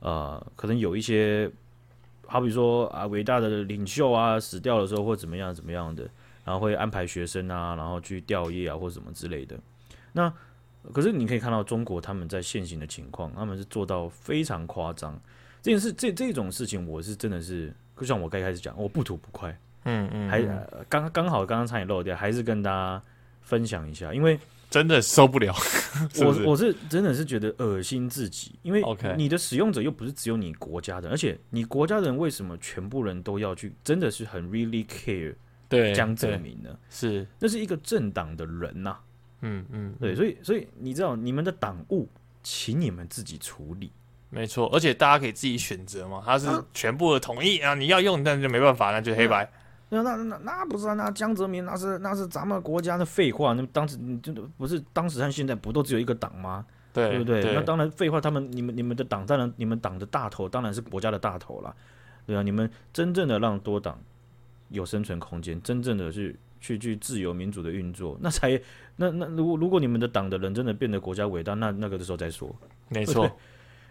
S1: 呃，可能有一些好比说啊，伟大的领袖啊死掉的时候或怎么样怎么样的。然后会安排学生啊，然后去吊唁啊，或什么之类的。那可是你可以看到中国他们在现行的情况，他们是做到非常夸张。这件事这这种事情，我是真的是，就像我刚开始讲，我不吐不快。
S2: 嗯嗯，
S1: 还刚刚好刚刚差点漏掉，还是跟大家分享一下，因为
S2: 真的受不了。是不是
S1: 我我是真的是觉得恶心自己，因
S2: 为
S1: 你的使用者又不是只有你国家的，而且你国家人为什么全部人都要去？真的是很 really care
S2: 对
S1: 江泽民呢？
S2: 是，
S1: 那是一个政党的人呐、啊。
S2: 嗯嗯，
S1: 对，所以所以你知道你们的党务，请你们自己处理。
S2: 没错，而且大家可以自己选择嘛，他是全部的同意啊，你要用，但就没办法，那就黑白。
S1: 那那那那不是啊？那江泽民那是那是咱们国家的废话。那当时你真的不是当时和现在不都只有一个党吗？
S2: 对，
S1: 对不对？
S2: 对
S1: 那当然废话。他们你们你们的党当然你们党的大头当然是国家的大头了，对啊。你们真正的让多党有生存空间，真正的去去去自由民主的运作，那才那那如果如果你们的党的人真的变得国家伟大，那那个的时候再说。
S2: 没错，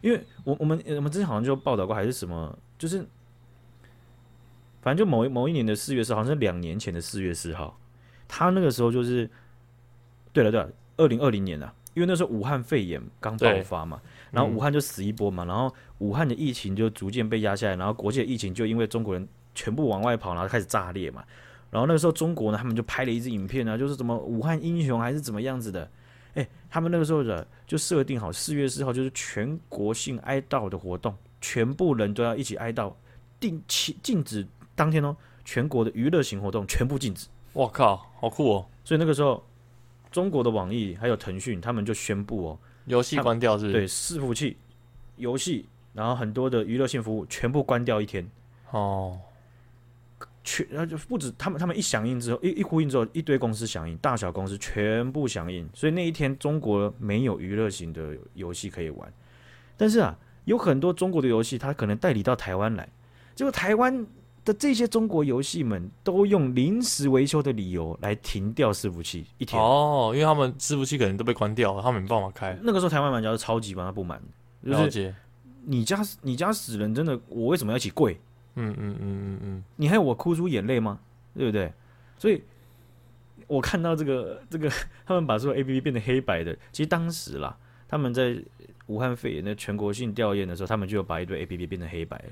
S1: 因为我我们我们之前好像就报道过，还是什么就是。反正就某一某一年的四月四号，好像是两年前的四月四号，他那个时候就是，对了对了，二零二零年啊，因为那时候武汉肺炎刚爆发嘛，然后武汉就死一波嘛，然后武汉的疫情就逐渐被压下来，然后国际的疫情就因为中国人全部往外跑，然后开始炸裂嘛，然后那个时候中国呢，他们就拍了一支影片啊，就是什么武汉英雄还是怎么样子的，哎，他们那个时候的就设定好四月四号就是全国性哀悼的活动，全部人都要一起哀悼，定期禁止。当天哦，全国的娱乐型活动全部禁止。
S2: 我靠，好酷哦！
S1: 所以那个时候，中国的网易还有腾讯，他们就宣布哦，
S2: 游戏关掉是是？
S1: 对，伺服器、游戏，然后很多的娱乐性服务全部关掉一天。
S2: 哦，
S1: 全然后就不止他们，他们一响应之后，一一呼应之后，一堆公司响应，大小公司全部响应。所以那一天，中国没有娱乐型的游戏可以玩。但是啊，有很多中国的游戏，它可能代理到台湾来，结果台湾。的这些中国游戏们都用临时维修的理由来停掉伺服器一天
S2: 哦，因为他们伺服器可能都被关掉了，他们没办法开。
S1: 那个时候台湾玩家是超级帮他不满，就是你家你家死人真的，我为什么要一起跪？
S2: 嗯嗯嗯嗯嗯，
S1: 你还有我哭出眼泪吗？对不对？所以我看到这个这个他们把所有 APP 变成黑白的，其实当时啦，他们在武汉肺炎的全国性调研的时候，他们就有把一堆 APP 变成黑白了。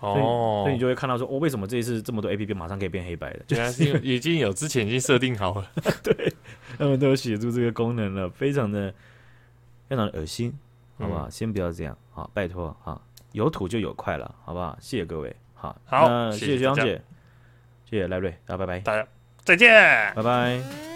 S1: 哦，所以你就会看到说，哦，为什么这一次这么多 A P P 马上可以变黑白的？
S2: 就 是已经有之前已经设定好了，
S1: 对，他们都有写出这个功能了，非常的非常的恶心，好不好？嗯、先不要这样，好，拜托，好，有土就有快了，好不好？谢谢各位，好，
S2: 好，
S1: 那谢谢学长姐，谢谢赖瑞，啊，拜拜，
S2: 大家再见，
S1: 拜拜。